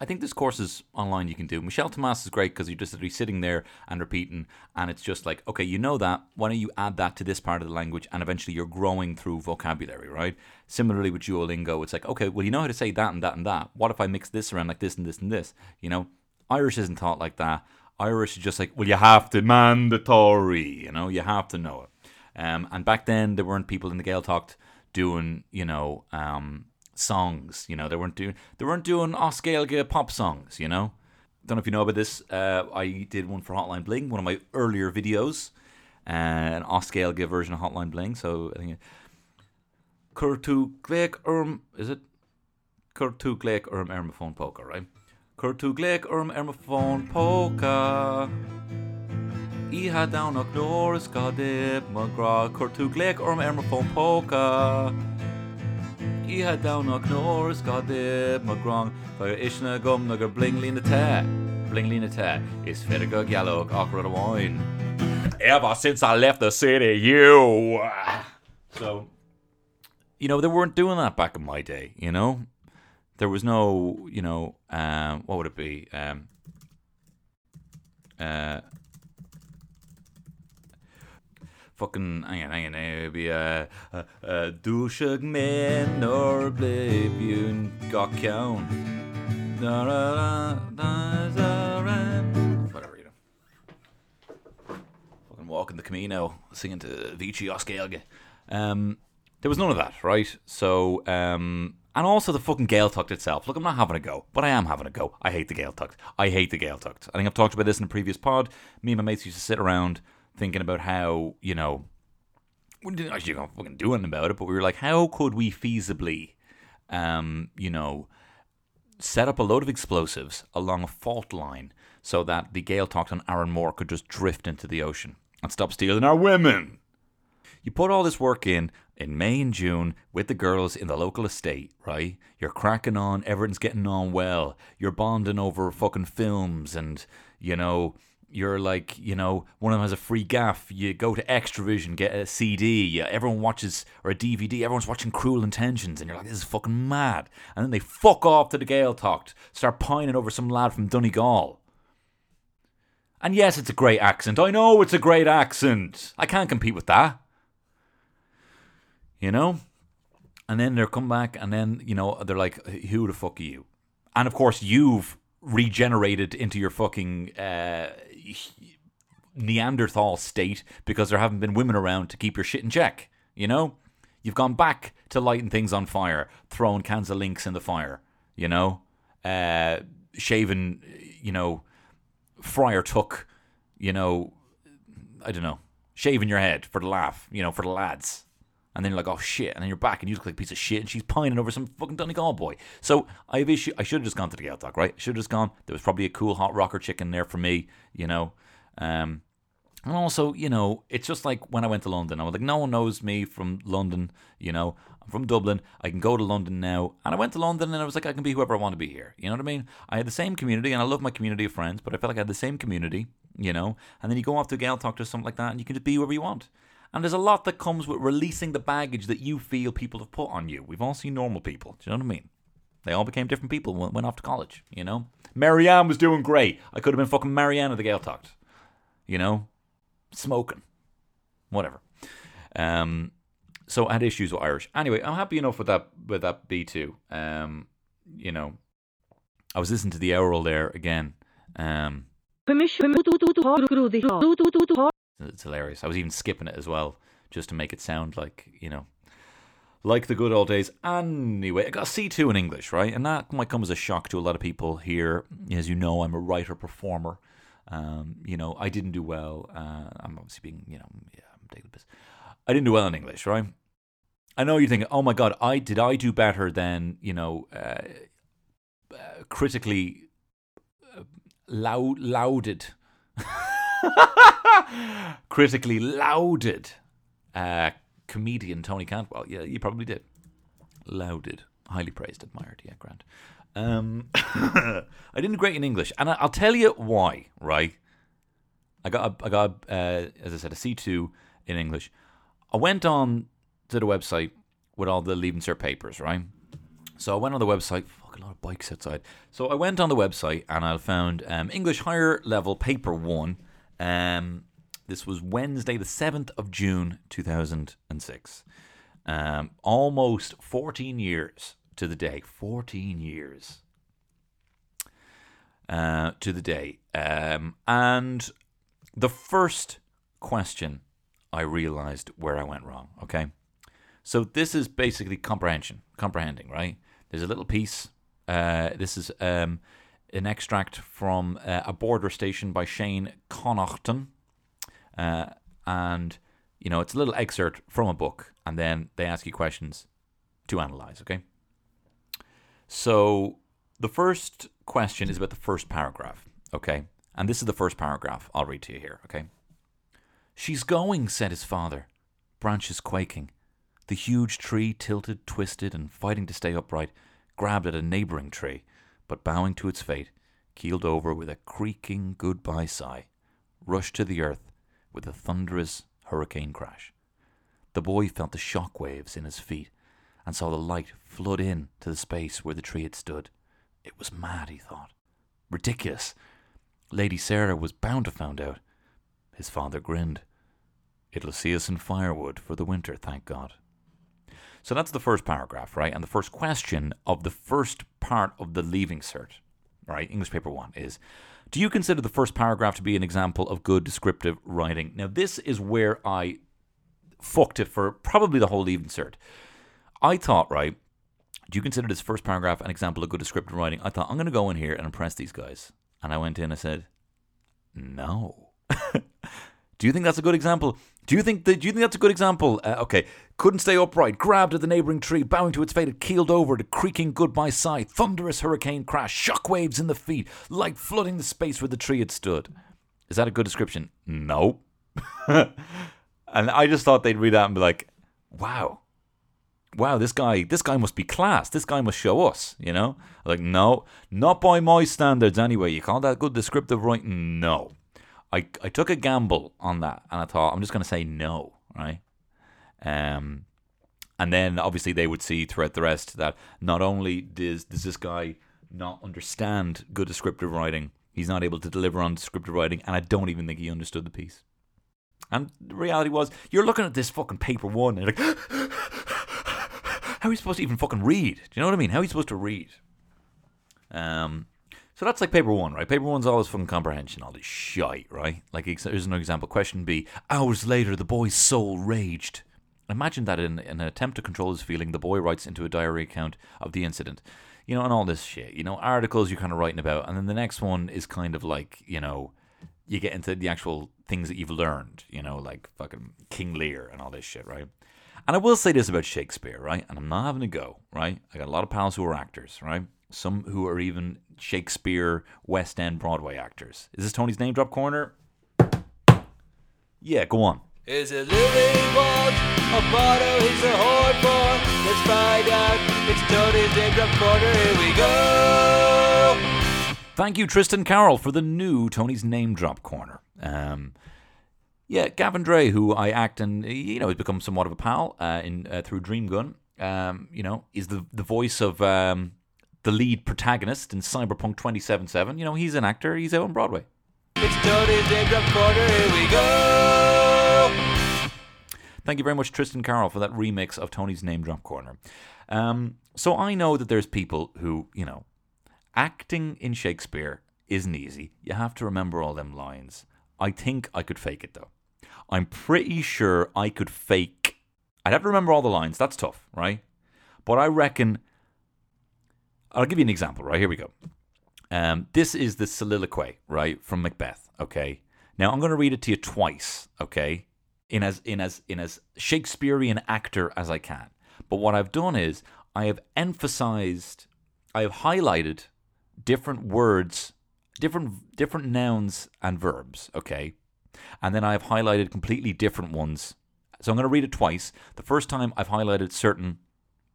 I think there's courses online you can do. Michel Thomas is great because you're just literally sitting there and repeating, and it's just like, okay, you know that. Why don't you add that to this part of the language, and eventually you're growing through vocabulary, right? Similarly with Duolingo, it's like, okay, well, you know how to say that and that and that. What if I mix this around like this and this and this? You know, Irish isn't taught like that. Irish is just like, well, you have to mandatory, you know, you have to know it. Um, and back then there weren't people in the Gaeltacht doing, you know, um, songs. You know, they weren't doing they weren't doing as Gaeilge pop songs. You know, don't know if you know about this. Uh, I did one for Hotline Bling, one of my earlier videos, uh, an as Gaeilge version of Hotline Bling. So I think. Kurtu Glek Erm is it? Kurtu Glek Erm Ermaphone Poker, right? Kurtu Glek Erm Ermaphone Poker. Iha down och Norris Gadib Magra Kurtu Glek Erm Ermaphone Poker. Iha down och Norris Gadib Magrong. För Ishna Gum Nagar Bling Lina Te. Bling Lina Te is Fedega Gallo Awkward Wine. Ever since I left the city, you. So you know, they weren't doing that back in my day, you know? There was no, you know, um, what would it be? Um, uh, fucking, hang on, hang on, it'd be, uh, uh, uh, du sjøg med når ble bjørn gakkaun. Whatever, you know. Fucking walking the Camino, singing to Vici as Gaeilge. Um, there was none of that, right? So, um, and also the fucking Gaeltacht itself. Look, I'm not having a go, but I am having a go. I hate the Gaeltacht. I hate the Gaeltacht. I think I've talked about this in a previous pod. Me and my mates used to sit around thinking about how, you know, we didn't actually fucking do anything about it, but we were like, how could we feasibly, um, you know, set up a load of explosives along a fault line so that the Gaeltacht on Arranmore could just drift into the ocean and stop stealing our women? You put all this work in in May and June with the girls in the local estate, right? You're cracking on, everything's getting on well. You're bonding over fucking films and, you know, you're like, you know, one of them has a free gaff. You go to Extravision, get a CD. Everyone watches, or a DVD, everyone's watching Cruel Intentions, and you're like, this is fucking mad. And then they fuck off to the Gaeltacht, start pining over some lad from Donegal. And yes, it's a great accent. I know it's a great accent. I can't compete with that you know? And then they'll come back and then, you know, they're like, who the fuck are you? And of course, you've regenerated into your fucking uh, Neanderthal state because there haven't been women around to keep your shit in check, you know? You've gone back to lighting things on fire, throwing cans of Lynx in the fire, you know? Uh, shaving, you know, Friar Tuck, you know, I don't know, shaving your head for the laugh, you know, for the lads and then you're like, oh shit, and then you're back and you look like a piece of shit, and she's pining over some fucking Donegal boy. So I have issue. I should have just gone to the Gaeltacht, right? Should have just gone. There was probably a cool hot rocker chicken there for me, you know. Um, and also, you know, it's just like when I went to London. I was like, no one knows me from London, you know. I'm from Dublin. I can go to London now. And I went to London and I was like, I can be whoever I want to be here. You know what I mean? I had the same community and I love my community of friends, but I felt like I had the same community, you know. And then you go off to Gaeltacht or something like that and you can just be whoever you want. And there's a lot that comes with releasing the baggage that you feel people have put on you. We've all seen normal people. Do you know what I mean? They all became different people when went off to college, you know? Marianne was doing great. I could have been fucking Marianne the talked. You know? Smoking. Whatever. Um, so I had issues with Irish. Anyway, I'm happy enough with that with that B2. Um, you know, I was listening to the Owl there again. Um, it's hilarious. I was even skipping it as well, just to make it sound like, you know, like the good old days. Anyway, I got C2 in English, right? And that might come as a shock to a lot of people here. As you know, I'm a writer performer. Um, you know, I didn't do well. Uh, I'm obviously being, you know, yeah, I'm taking the piss. I didn't do well in English, right? I know you're thinking, oh my god, I did I do better than you know, uh, uh, critically uh, loud, lauded. critically lauded uh, comedian Tony Cantwell. Yeah, you probably did. Lauded, highly praised, admired. Yeah, Grant. Um, I didn't great in English, and I, will tell you why. Right, I got a, I got a, uh, as I said a C two in English. I went on to the website with all the Leaving Cert papers, right? So I went on the website. Fuck a lot of bikes outside. So I went on the website and I found um, English higher level paper one um, this was Wednesday, the 7th of June, 2006. Um, almost 14 years to the day. 14 years uh, to the day. Um, and the first question I realized where I went wrong, okay? So this is basically comprehension, comprehending, right? There's a little piece. Uh, this is um, an extract from uh, a border station by Shane Connaughton, uh, and you know it's a little excerpt from a book, and then they ask you questions to analyze. Okay. So the first question is about the first paragraph. Okay, and this is the first paragraph. I'll read to you here. Okay. She's going, said his father, branches quaking. The huge tree tilted, twisted, and fighting to stay upright, grabbed at a neighbouring tree, but bowing to its fate, keeled over with a creaking goodbye sigh, rushed to the earth with a thunderous hurricane crash. The boy felt the shock waves in his feet and saw the light flood in to the space where the tree had stood. It was mad, he thought. Ridiculous. Lady Sarah was bound to find out. His father grinned. It'll see us in firewood for the winter, thank God. So that's the first paragraph, right? And the first question of the first part of the leaving cert, right? English paper one is Do you consider the first paragraph to be an example of good descriptive writing? Now, this is where I fucked it for probably the whole leaving cert. I thought, right, do you consider this first paragraph an example of good descriptive writing? I thought, I'm going to go in here and impress these guys. And I went in and said, no. do you think that's a good example? Do you think that? Do you think that's a good example? Uh, okay, couldn't stay upright, grabbed at the neighbouring tree, bowing to its fate, it keeled over, the creaking goodbye sigh, thunderous hurricane crash, shock waves in the feet, light flooding the space where the tree had stood. Is that a good description? No. and I just thought they'd read that and be like, "Wow, wow, this guy, this guy must be class. This guy must show us." You know, like no, not by my standards anyway. You call that good descriptive writing? No. I, I took a gamble on that and I thought I'm just going to say no, right? Um, and then obviously they would see throughout the rest that not only does does this guy not understand good descriptive writing, he's not able to deliver on descriptive writing, and I don't even think he understood the piece. And the reality was, you're looking at this fucking paper one, and you're like, how are you supposed to even fucking read? Do you know what I mean? How are you supposed to read? Um, so that's like paper one, right? Paper one's always fucking comprehension, all this shite, right? Like, here's an example. Question B. Hours later, the boy's soul raged. Imagine that in, in an attempt to control his feeling, the boy writes into a diary account of the incident. You know, and all this shit. You know, articles you're kind of writing about. And then the next one is kind of like, you know, you get into the actual things that you've learned, you know, like fucking King Lear and all this shit, right? And I will say this about Shakespeare, right? And I'm not having a go, right? I got a lot of pals who are actors, right? Some who are even Shakespeare, West End, Broadway actors. Is this Tony's name drop corner? Yeah, go on. Is it Lily Walt or Bono he's a whore for? Let's find out. It's Tony's name drop corner. Here we go. Thank you, Tristan Carroll, for the new Tony's name drop corner. Um, yeah, Gavin Drea, who I act and you know has become somewhat of a pal uh, in uh, through Dream Gun. Um, you know, is the the voice of um, the lead protagonist in Cyberpunk 2077. You know, he's an actor. He's out on Broadway. It's Tony's name drop. Here we go. Thank you very much, Tristan Carroll, for that remix of Tony's Name Drop Corner. Um, so I know that there's people who, you know, acting in Shakespeare isn't easy. You have to remember all them lines. I think I could fake it though. I'm pretty sure I could fake. I'd have to remember all the lines. That's tough, right? But I reckon. I'll give you an example, right? Here we go. Um, this is the soliloquy, right, from Macbeth. Okay. Now I'm going to read it to you twice. Okay, in as in as in as Shakespearean actor as I can. But what I've done is I have emphasized, I have highlighted different words, different different nouns and verbs. Okay, and then I've highlighted completely different ones. So I'm going to read it twice. The first time I've highlighted certain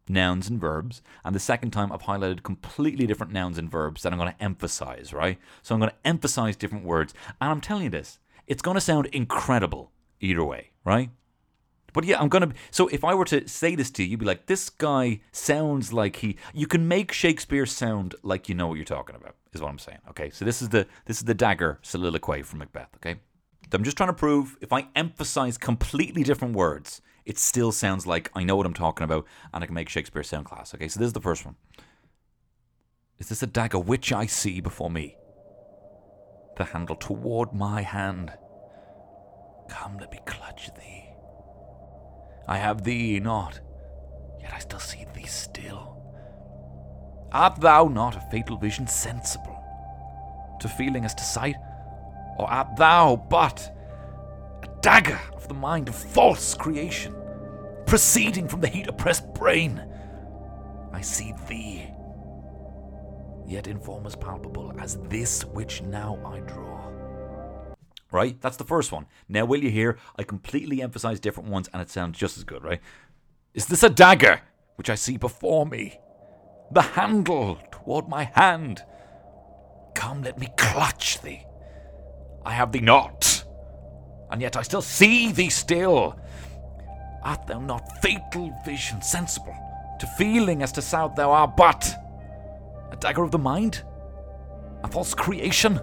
nouns and verbs, and the second time I've highlighted completely different nouns and verbs that I'm going to emphasize, right? So I'm going to emphasize different words, and I'm telling you this, it's going to sound incredible either way, right? But yeah, I'm gonna. So if I were to say this to you, you'd be like, "This guy sounds like he." You can make Shakespeare sound like you know what you're talking about. Is what I'm saying. Okay, so this is the this is the dagger soliloquy from Macbeth. Okay, so I'm just trying to prove if I emphasize completely different words, it still sounds like I know what I'm talking about, and I can make Shakespeare sound class. Okay, so this is the first one. Is this a dagger which I see before me? The handle toward my hand. Come, let me clutch thee. I have thee not, yet I still see thee still. Art thou not a fatal vision sensible to feeling as to sight, or art thou but dagger of the mind of false creation, proceeding from the heat oppressed brain? I see thee, yet in form as palpable as this which now I draw. Right? That's the first one. Now, will you hear? I completely emphasize different ones and it sounds just as good, right? Is this a dagger which I see before me? The handle toward my hand. Come, let me clutch thee. I have thee not, and yet I still see thee still. Art thou not fatal vision sensible to feeling as to south thou art but a dagger of the mind? A false creation?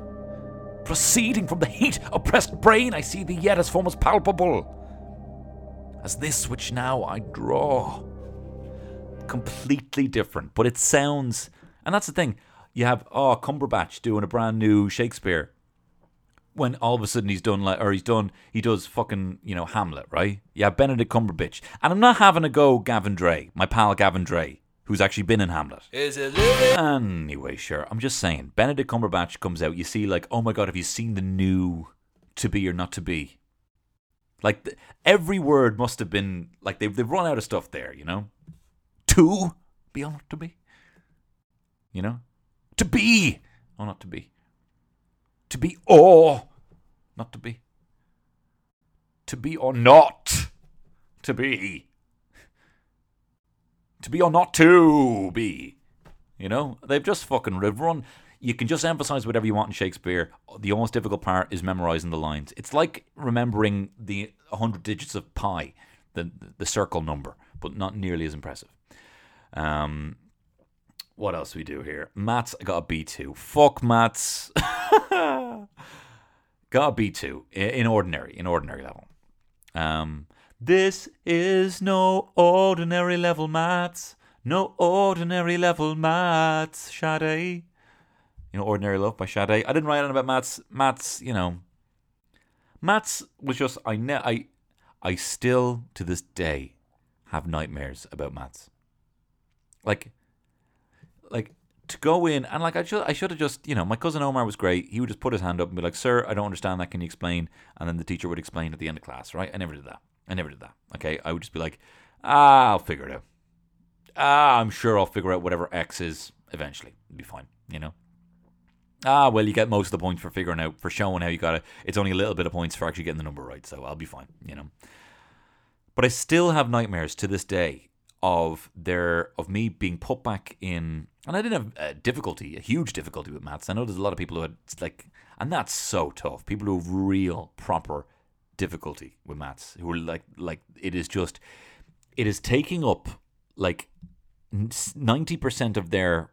Proceeding from the heat oppressed brain, I see thee yet as form as palpable as this which now I draw. Completely different, but it sounds, and that's the thing. You have oh Cumberbatch doing a brand new Shakespeare, when all of a sudden he's done like, or he's done, he does fucking you know Hamlet, right? Yeah, Benedict Cumberbatch, and I'm not having a go Gavin Drea, my pal Gavin Drea, who's actually been in Hamlet. Is it living? Anyway, sure. I'm just saying. Benedict Cumberbatch comes out. You see, like, oh my god, have you seen the new To Be or Not to Be? Like, th- every word must have been like they've they've run out of stuff there. You know, to be or not to be. You know, to be or not to be. To be or not to be. To be or not to be. To be or not to be. You know, they've just fucking they've run. You can just emphasize whatever you want in Shakespeare. The most difficult part is memorizing the lines. It's like remembering the 100 digits of pi, the the circle number, but not nearly as impressive. Um, what else we do here? Matt's got a B two. Fuck maths. got a B two in ordinary, in ordinary level. Um, this is no ordinary level maths. No ordinary level maths, Sade. You know, Ordinary Love by Sade. I didn't write on about maths. Maths, you know. Maths was just I ne- I I still to this day have nightmares about maths. Like like to go in and like I should I should have just you know my cousin Omar was great. He would just put his hand up and be like, "Sir, I don't understand that. Can you explain?" And then the teacher would explain at the end of class. Right? I never did that. I never did that. Okay, I would just be like, "Ah, I'll figure it out. Ah, I'm sure I'll figure out whatever X is eventually. It'll be fine." You know. Ah, well, you get most of the points for figuring out for showing how you got it. It's only a little bit of points for actually getting the number right, so I'll be fine. You know. But I still have nightmares to this day of there of me being put back in, and I didn't have a difficulty, a huge difficulty with maths. I know there's a lot of people who had like, and that's so tough. People who have real proper difficulty with maths, who are like, like it is just, it is taking up like ninety percent of their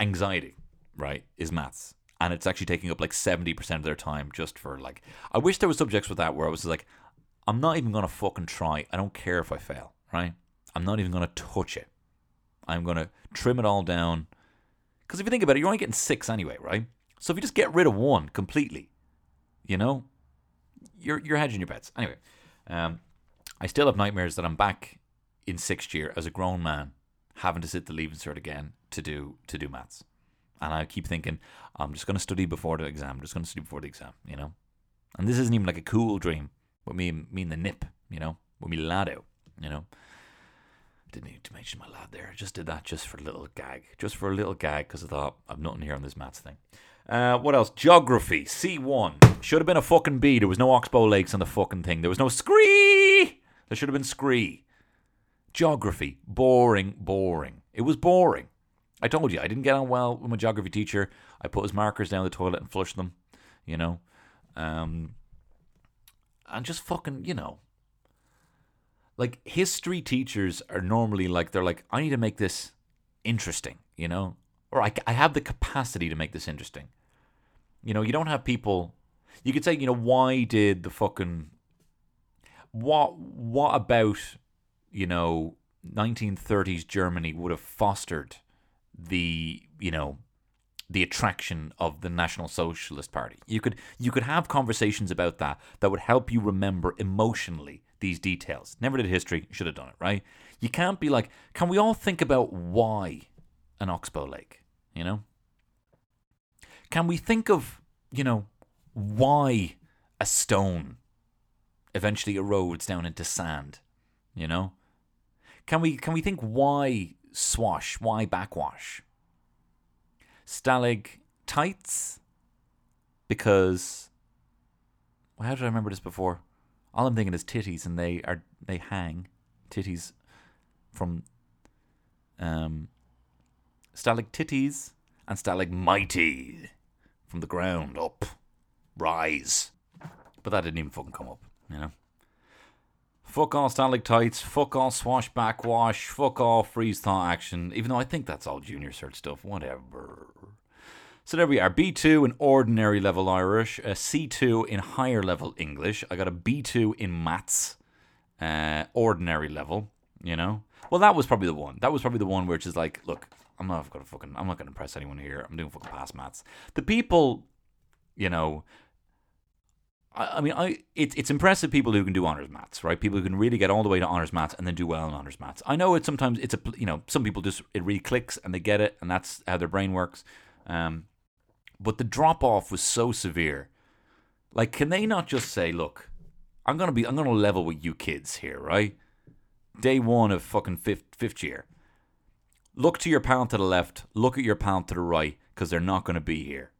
anxiety, right, is maths. And it's actually taking up like 70% of their time just for like. I wish there was subjects with that where I was like, I'm not even to fucking try. I don't care if I fail, right? I'm not even to touch it. I'm going to trim it all down. Because if you think about it, you're only getting six anyway, right? So if you just get rid of one completely, you know, you're you're hedging your bets. Anyway, um, I still have nightmares that I'm back in sixth year as a grown man, having to sit the leaving cert again to do to do maths, and I keep thinking I'm just going to study before the exam. I'm just going to study before the exam, you know. And this isn't even like a cool dream with me, me and the nip, you know, with me lad out, you know. Didn't need to mention my lad there. I just did that just for a little gag, just for a little gag, because I thought I've nothing here on this maths thing. Uh, what else? Geography, C1. Should have been a fucking B. There was no Oxbow Lakes on the fucking thing. There was no scree. There should have been scree. Geography, boring, boring. It was boring. I told you, I didn't get on well with my geography teacher. I put his markers down the toilet and flushed them, you know. Um, and just fucking, you know. Like, history teachers are normally like, they're like, I need to make this interesting, you know? Or I, I have the capacity to make this interesting. You know, you don't have people. You could say, you know, why did the fucking. What, what about, you know, 1930s Germany would have fostered the, you know, the attraction of the National Socialist Party. You could you could have conversations about that that would help you remember emotionally these details. Never did history, should have done it, right? You can't be like, can we all think about why an oxbow lake? You know? Can we think of, you know, why a stone eventually erodes down into sand? You know? Can we can we think why swash, why backwash? stalag Stalactites? Because well, how did I remember this before? All I'm thinking is titties, and they are they hang titties from um stalactites and stalagmites from the ground up, rise. But that didn't even fucking come up, you know. Fuck all stalactites, fuck all swash backwash, fuck all freeze thaw action. Even though I think that's all junior cert stuff, whatever. So there we are. B2 in ordinary level Irish, a C2 in higher level English. I got a B2 in maths, uh, ordinary level. You know. Well, that was probably the one. That was probably the one which is like, look, I'm not gonna fucking, I'm not gonna impress anyone here. I'm doing fucking past maths. The people, you know. I, I mean, I it, it's impressive people who can do honors maths, right? People who can really get all the way to honors maths and then do well in honors maths. I know it sometimes it's a you know some people just it really clicks and they get it and that's how their brain works. Um, but the drop off was so severe. Like, can they not just say, "Look, I'm gonna be, I'm gonna level with you kids here, right? Day one of fucking fifth fifth year. Look to your pal to the left. Look at your pal to the right, because they're not gonna be here.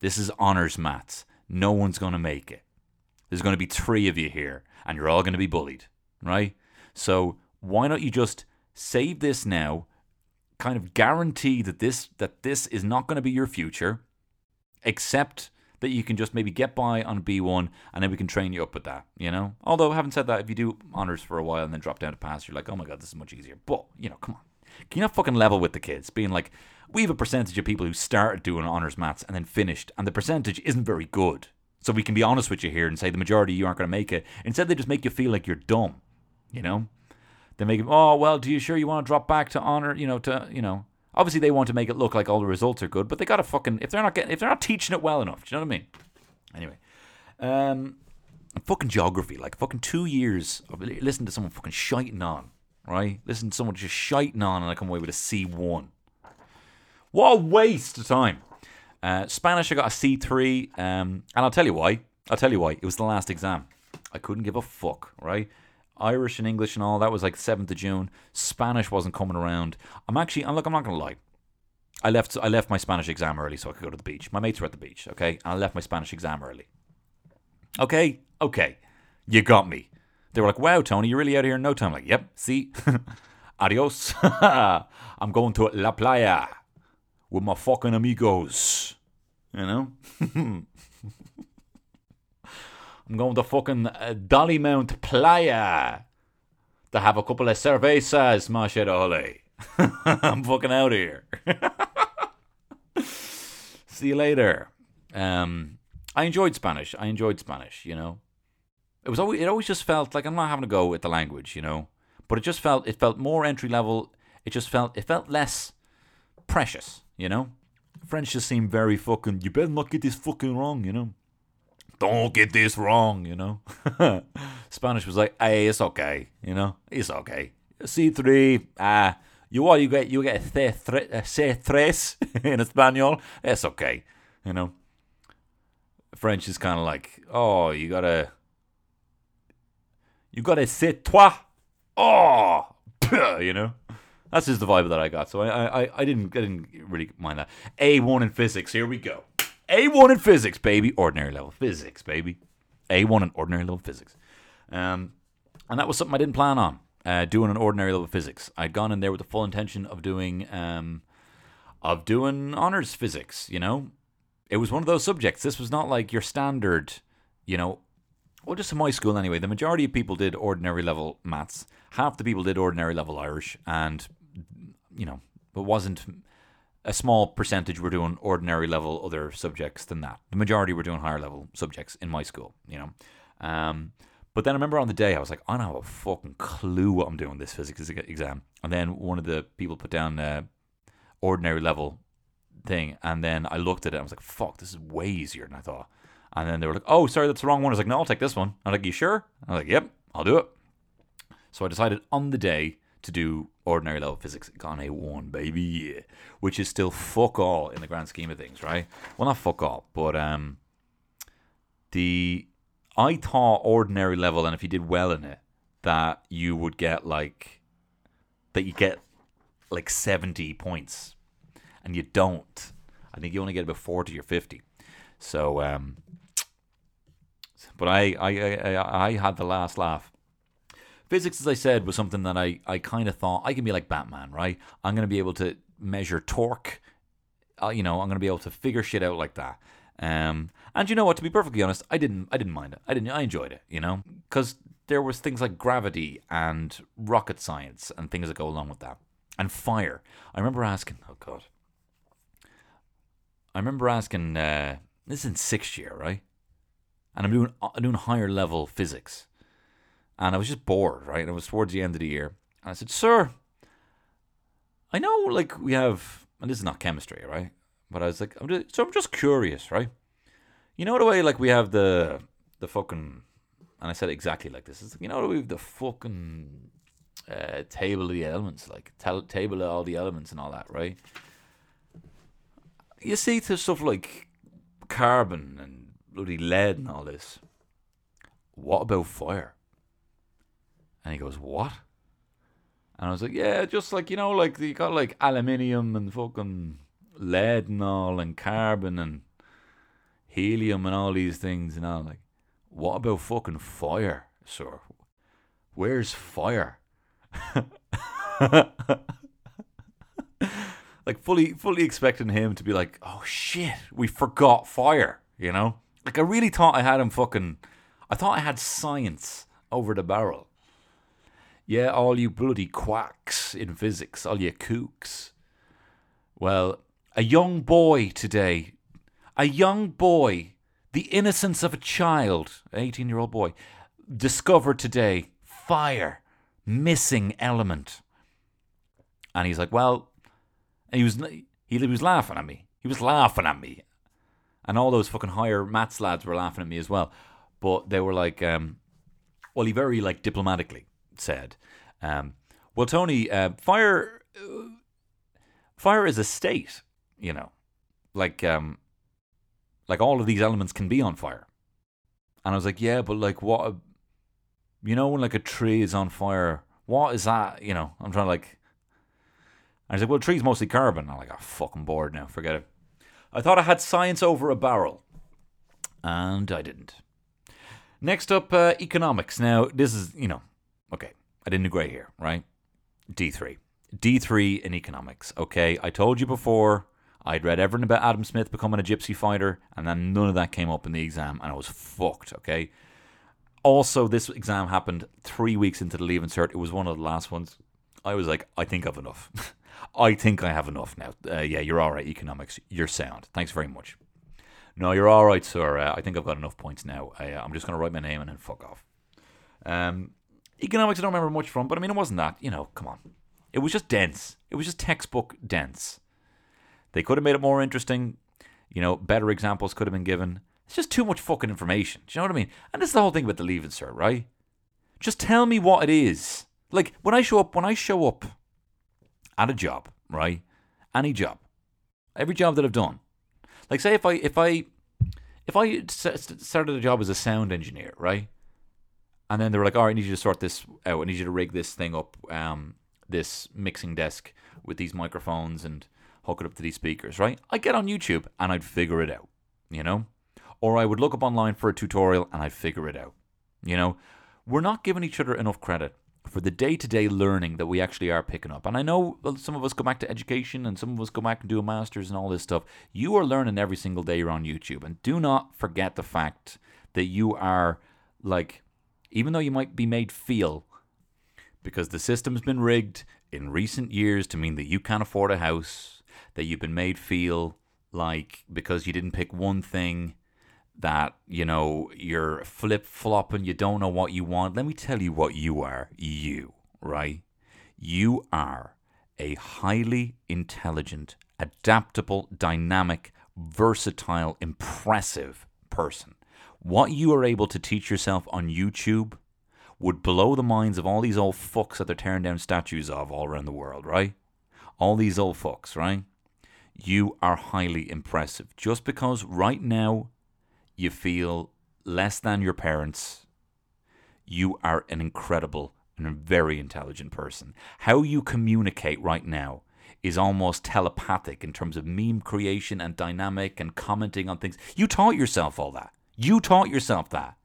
This is honors maths. No one's gonna make it. There's gonna be three of you here, and you're all gonna be bullied, right? So why not you just save this now? Kind of guarantee that this that this is not going to be your future, except that you can just maybe get by on B1 and then we can train you up with that, you know? Although, having said that, if you do honors for a while and then drop down to pass, you're like, oh my god, this is much easier. But, you know, come on. Can you not fucking level with the kids? Being like, we have a percentage of people who started doing honors maths and then finished, and the percentage isn't very good. So we can be honest with you here and say the majority of you aren't going to make it. Instead, they just make you feel like you're dumb, you know? They make it, oh, well, do you sure you want to drop back to honor, you know, to, you know, obviously they want to make it look like all the results are good, but they got to fucking, if they're not getting, if they're not teaching it well enough, do you know what I mean? Anyway, um, fucking geography, like fucking two years of li- listening to someone fucking shiting on, right? Listen to someone just shiting on and I come away with a C1. What a waste of time. Uh, Spanish, I got a C3, um, and I'll tell you why. I'll tell you why. It was the last exam. I couldn't give a fuck, right? Irish and English and all that was like 7th of June. Spanish wasn't coming around. I'm actually, I'm look, I'm not gonna lie. I left, I left my Spanish exam early so I could go to the beach. My mates were at the beach, okay, and I left my Spanish exam early. Okay, okay, you got me. They were like, "Wow, Tony, you're really out here in no time." like, yep. See, adios. I'm going to La Playa with my fucking amigos. You know. I'm going to fucking uh, Dollymount Playa to have a couple of cervezas, machedole. I'm fucking out of here. See you later. Um, I enjoyed Spanish. I enjoyed Spanish. You know, it was always it always just felt like I'm not having to go with the language. You know, but it just felt it felt more entry level. It just felt it felt less precious. You know, French just seemed very fucking. You better not get this fucking wrong. You know don't get this wrong, you know. Spanish was like, hey, it's okay, you know, it's okay. C three, ah, you what? You get you get C tres in Espanol. It's okay, you know. French is kind of like, oh, you gotta, you gotta c'est toi, oh, you know. That's just the vibe that I got. So I, I, I didn't, I didn't really mind that. A one in physics. Here we go. A1 in physics, baby. Ordinary level physics, baby. A1 in ordinary level physics. Um, and that was something I didn't plan on uh, doing an ordinary level physics. I'd gone in there with the full intention of doing um, of doing honors physics. You know, it was one of those subjects. This was not like your standard, you know. Well, just in my school anyway, the majority of people did ordinary level maths. Half the people did ordinary level Irish, and you know, it wasn't a small percentage were doing ordinary level other subjects than that. The majority were doing higher level subjects in my school, you know. Um, but then I remember on the day I was like, I don't have a fucking clue what I'm doing this physics exam. And then one of the people put down uh, ordinary level thing, and then I looked at it. and I was like, fuck, this is way easier than I thought. And then they were like, oh, sorry, that's the wrong one. I was like, no, I'll take this one. I'm like, you sure? I was like, yep, I'll do it. So I decided on the day to do ordinary level physics. An A1, baby, yeah. Which is still fuck all in the grand scheme of things, right? Well, not fuck all, but um, the I thought ordinary level, and if you did well in it, that you would get like that you get like 70 points, and you don't. I think you only get about 40 or 50. So, um, but I, I, I, I had the last laugh. Physics, as I said, was something that I, I kind of thought I can be like Batman, right? I'm going to be able to measure torque. Uh, you know, I'm going to be able to figure shit out like that. Um, and you know what? To be perfectly honest, I didn't, I didn't mind it. I didn't, I enjoyed it. You know, because there was things like gravity and rocket science and things that go along with that, and fire. I remember asking, oh god, I remember asking. Uh, this is in sixth year, right? And I'm doing, I'm doing higher level physics, and I was just bored, right? And it was towards the end of the year, and I said, "Sir, I know, like we have, and this is not chemistry, right? But I was like, I'm just, so I'm just curious, right? You know the way like we have the the fucking, and I said exactly like this. It's like, you know we have the fucking uh, table of the elements, like tel- table of all the elements and all that, right? You see to stuff like carbon and bloody lead and all this. What about fire? And he goes, What? And I was like, Yeah, just like, you know, like you got like aluminium and fucking lead and all and carbon and helium and all these things and all like what about fucking fire, sir? Where's fire? like fully fully expecting him to be like, "Oh shit, we forgot fire," you know? Like I really thought I had him fucking I thought I had science over the barrel. Yeah, all you bloody quacks in physics, all you kooks. Well, a young boy today, a young boy, the innocence of a child, 18 year old boy, discovered today fire, missing element. And he's like, well, he was he was laughing at me. He was laughing at me, and all those fucking higher maths lads were laughing at me as well. But they were like, um, well, he very like diplomatically said, um, well, Tony, uh, fire, uh, fire is a state, you know, like um, like all of these elements can be on fire. And I was like, yeah, but like what, you know, when like a tree is on fire, what is that? You know, I'm trying to like. I was like, well, tree's mostly carbon. I'm like, I'm fucking bored now. Forget it. I thought I had science over a barrel, and I didn't. Next up, uh, economics. Now, this is, you know, okay, I didn't do great here, right? D3. D3 in economics, okay? I told you before, I'd read everything about Adam Smith becoming a gypsy fighter, and then none of that came up in the exam, and I was fucked, okay? Also, this exam happened three weeks into the Leave Cert. It was one of the last ones. I was like, I think I've enough. I think I have enough now. Uh, yeah, you're all right, economics. You're sound. Thanks very much. No, you're all right, sir. Uh, I think I've got enough points now. I, am just going to write my name and then fuck off. Um, economics, I don't remember much from, but I mean, it wasn't that. You know, come on. It was just dense. It was just textbook dense. They could have made it more interesting. You know, better examples could have been given. It's just too much fucking information. Do you know what I mean? And this is the whole thing with the Leaving Cert, right? Just tell me what it is. Like when I show up, when I show up at a job, right? Any job, every job that I've done. Like say if I if I if I started a job as a sound engineer, right? And then they were like, "All right, I need you to sort this out. I need you to rig this thing up, um, this mixing desk with these microphones and hook it up to these speakers, right?" I get on YouTube and I'd figure it out, you know, or I would look up online for a tutorial and I'd figure it out, you know. We're not giving each other enough credit for the day to day learning that we actually are picking up. And I know some of us go back to education and some of us go back and do a master's and all this stuff. You are learning every single day you're on YouTube. And do not forget the fact that you are like, even though you might be made feel because the system's been rigged in recent years to mean that you can't afford a house, that you've been made feel like because you didn't pick one thing that you know you're flip flopping, you don't know what you want. Let me tell you what you are. You, right? You are a highly intelligent, adaptable, dynamic, versatile, impressive person. What you are able to teach yourself on YouTube would blow the minds of all these old fucks that they're tearing down statues of all around the world, right? All these old fucks, right? You are highly impressive. Just because right now you feel less than your parents, you are an incredible and a very intelligent person. How you communicate right now is almost telepathic in terms of meme creation and dynamic and commenting on things. You taught yourself all that. You taught yourself that.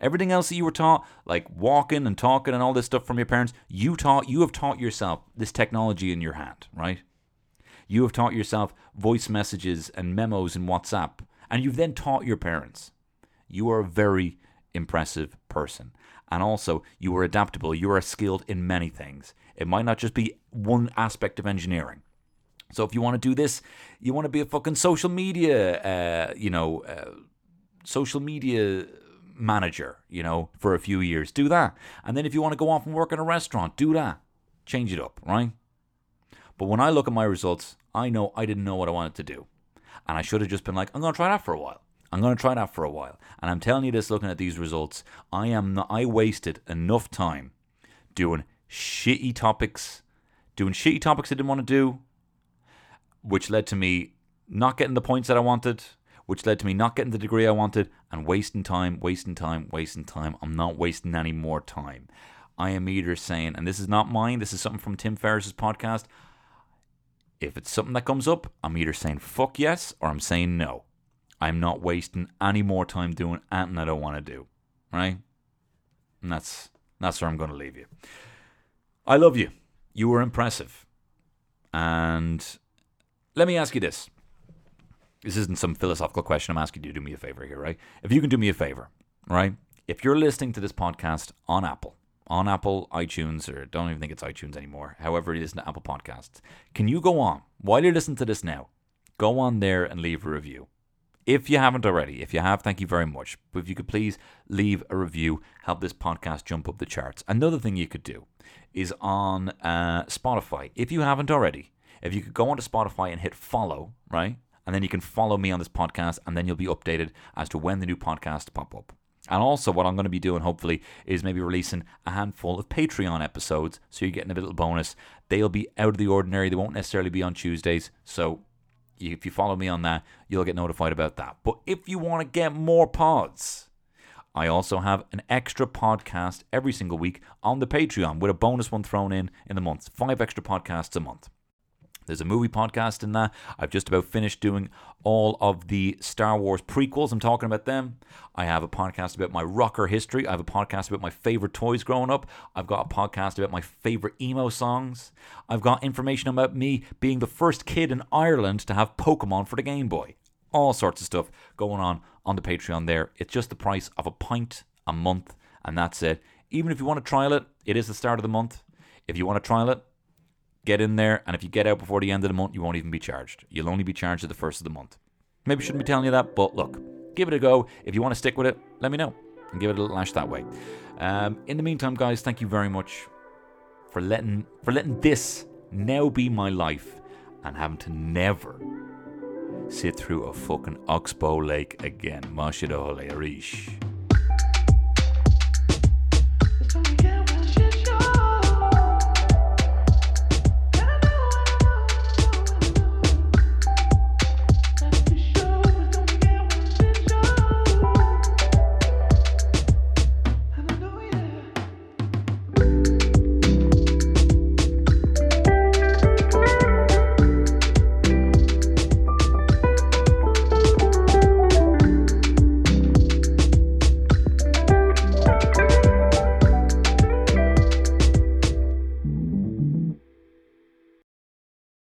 Everything else that you were taught, like walking and talking and all this stuff from your parents, you taught you have taught yourself this technology in your hand, right? You have taught yourself voice messages and memos in WhatsApp, and you've then taught your parents. You are a very impressive person. And also, you are adaptable. You are skilled in many things. It might not just be one aspect of engineering. So if you want to do this, you want to be a fucking social media, uh, you know, uh, social media manager, you know, for a few years, do that. And then if you want to go off and work in a restaurant, do that. Change it up, right? But when I look at my results, I know I didn't know what I wanted to do. And I should have just been like, I'm going to try that for a while. I'm going to try that for a while. And I'm telling you this looking at these results, I am not, I wasted enough time doing shitty topics, doing shitty topics I didn't want to do, which led to me not getting the points that I wanted, which led to me not getting the degree I wanted and wasting time, wasting time, wasting time. I'm not wasting any more time. I am either saying, and this is not mine, this is something from Tim Ferriss's podcast. If it's something that comes up, I'm either saying fuck yes or I'm saying no. I'm not wasting any more time doing anything I don't want to do. Right? And that's that's where I'm going to leave you. I love you. You were impressive. And let me ask you this. This isn't some philosophical question. I'm asking you to do me a favor here, right? If you can do me a favor, right? If you're listening to this podcast on Apple, on Apple iTunes, or don't even think it's iTunes anymore, however it is to Apple Podcasts, can you go on, while you're listening to this now, go on there and leave a review? If you haven't already, if you have, thank you very much. But if you could please leave a review, help this podcast jump up the charts. Another thing you could do is on uh, Spotify. If you haven't already, if you could go onto Spotify and hit follow, right? And then you can follow me on this podcast, and then you'll be updated as to when the new podcasts pop up. And also, what I'm going to be doing, hopefully, is maybe releasing a handful of Patreon episodes. So you're getting a little bonus. They'll be out of the ordinary. They won't necessarily be on Tuesdays. So if you follow me on that, you'll get notified about that. But if you want to get more pods, I also have an extra podcast every single week on the Patreon with a bonus one thrown in in the month. Five extra podcasts a month. There's a movie podcast in that. I've just about finished doing all of the Star Wars prequels. I'm talking about them. I have a podcast about my rocker history. I have a podcast about my favorite toys growing up. I've got a podcast about my favorite emo songs. I've got information about me being the first kid in Ireland to have Pokemon for the Game Boy. All sorts of stuff going on on the Patreon there. It's just the price of a pint a month, and that's it. Even if you want to trial it, it is the start of the month. If you want to trial it, get in there, and if you get out before the end of the month, you won't even be charged. You'll only be charged at the first of the month. Maybe shouldn't be telling you that, but look, give it a go. If you want to stick with it, let me know and give it a little lash that way. Um, in the meantime, guys, thank you very much for letting for letting this now be my life and having to never sit through a fucking oxbow lake again. Masha de eh, Hole Arish.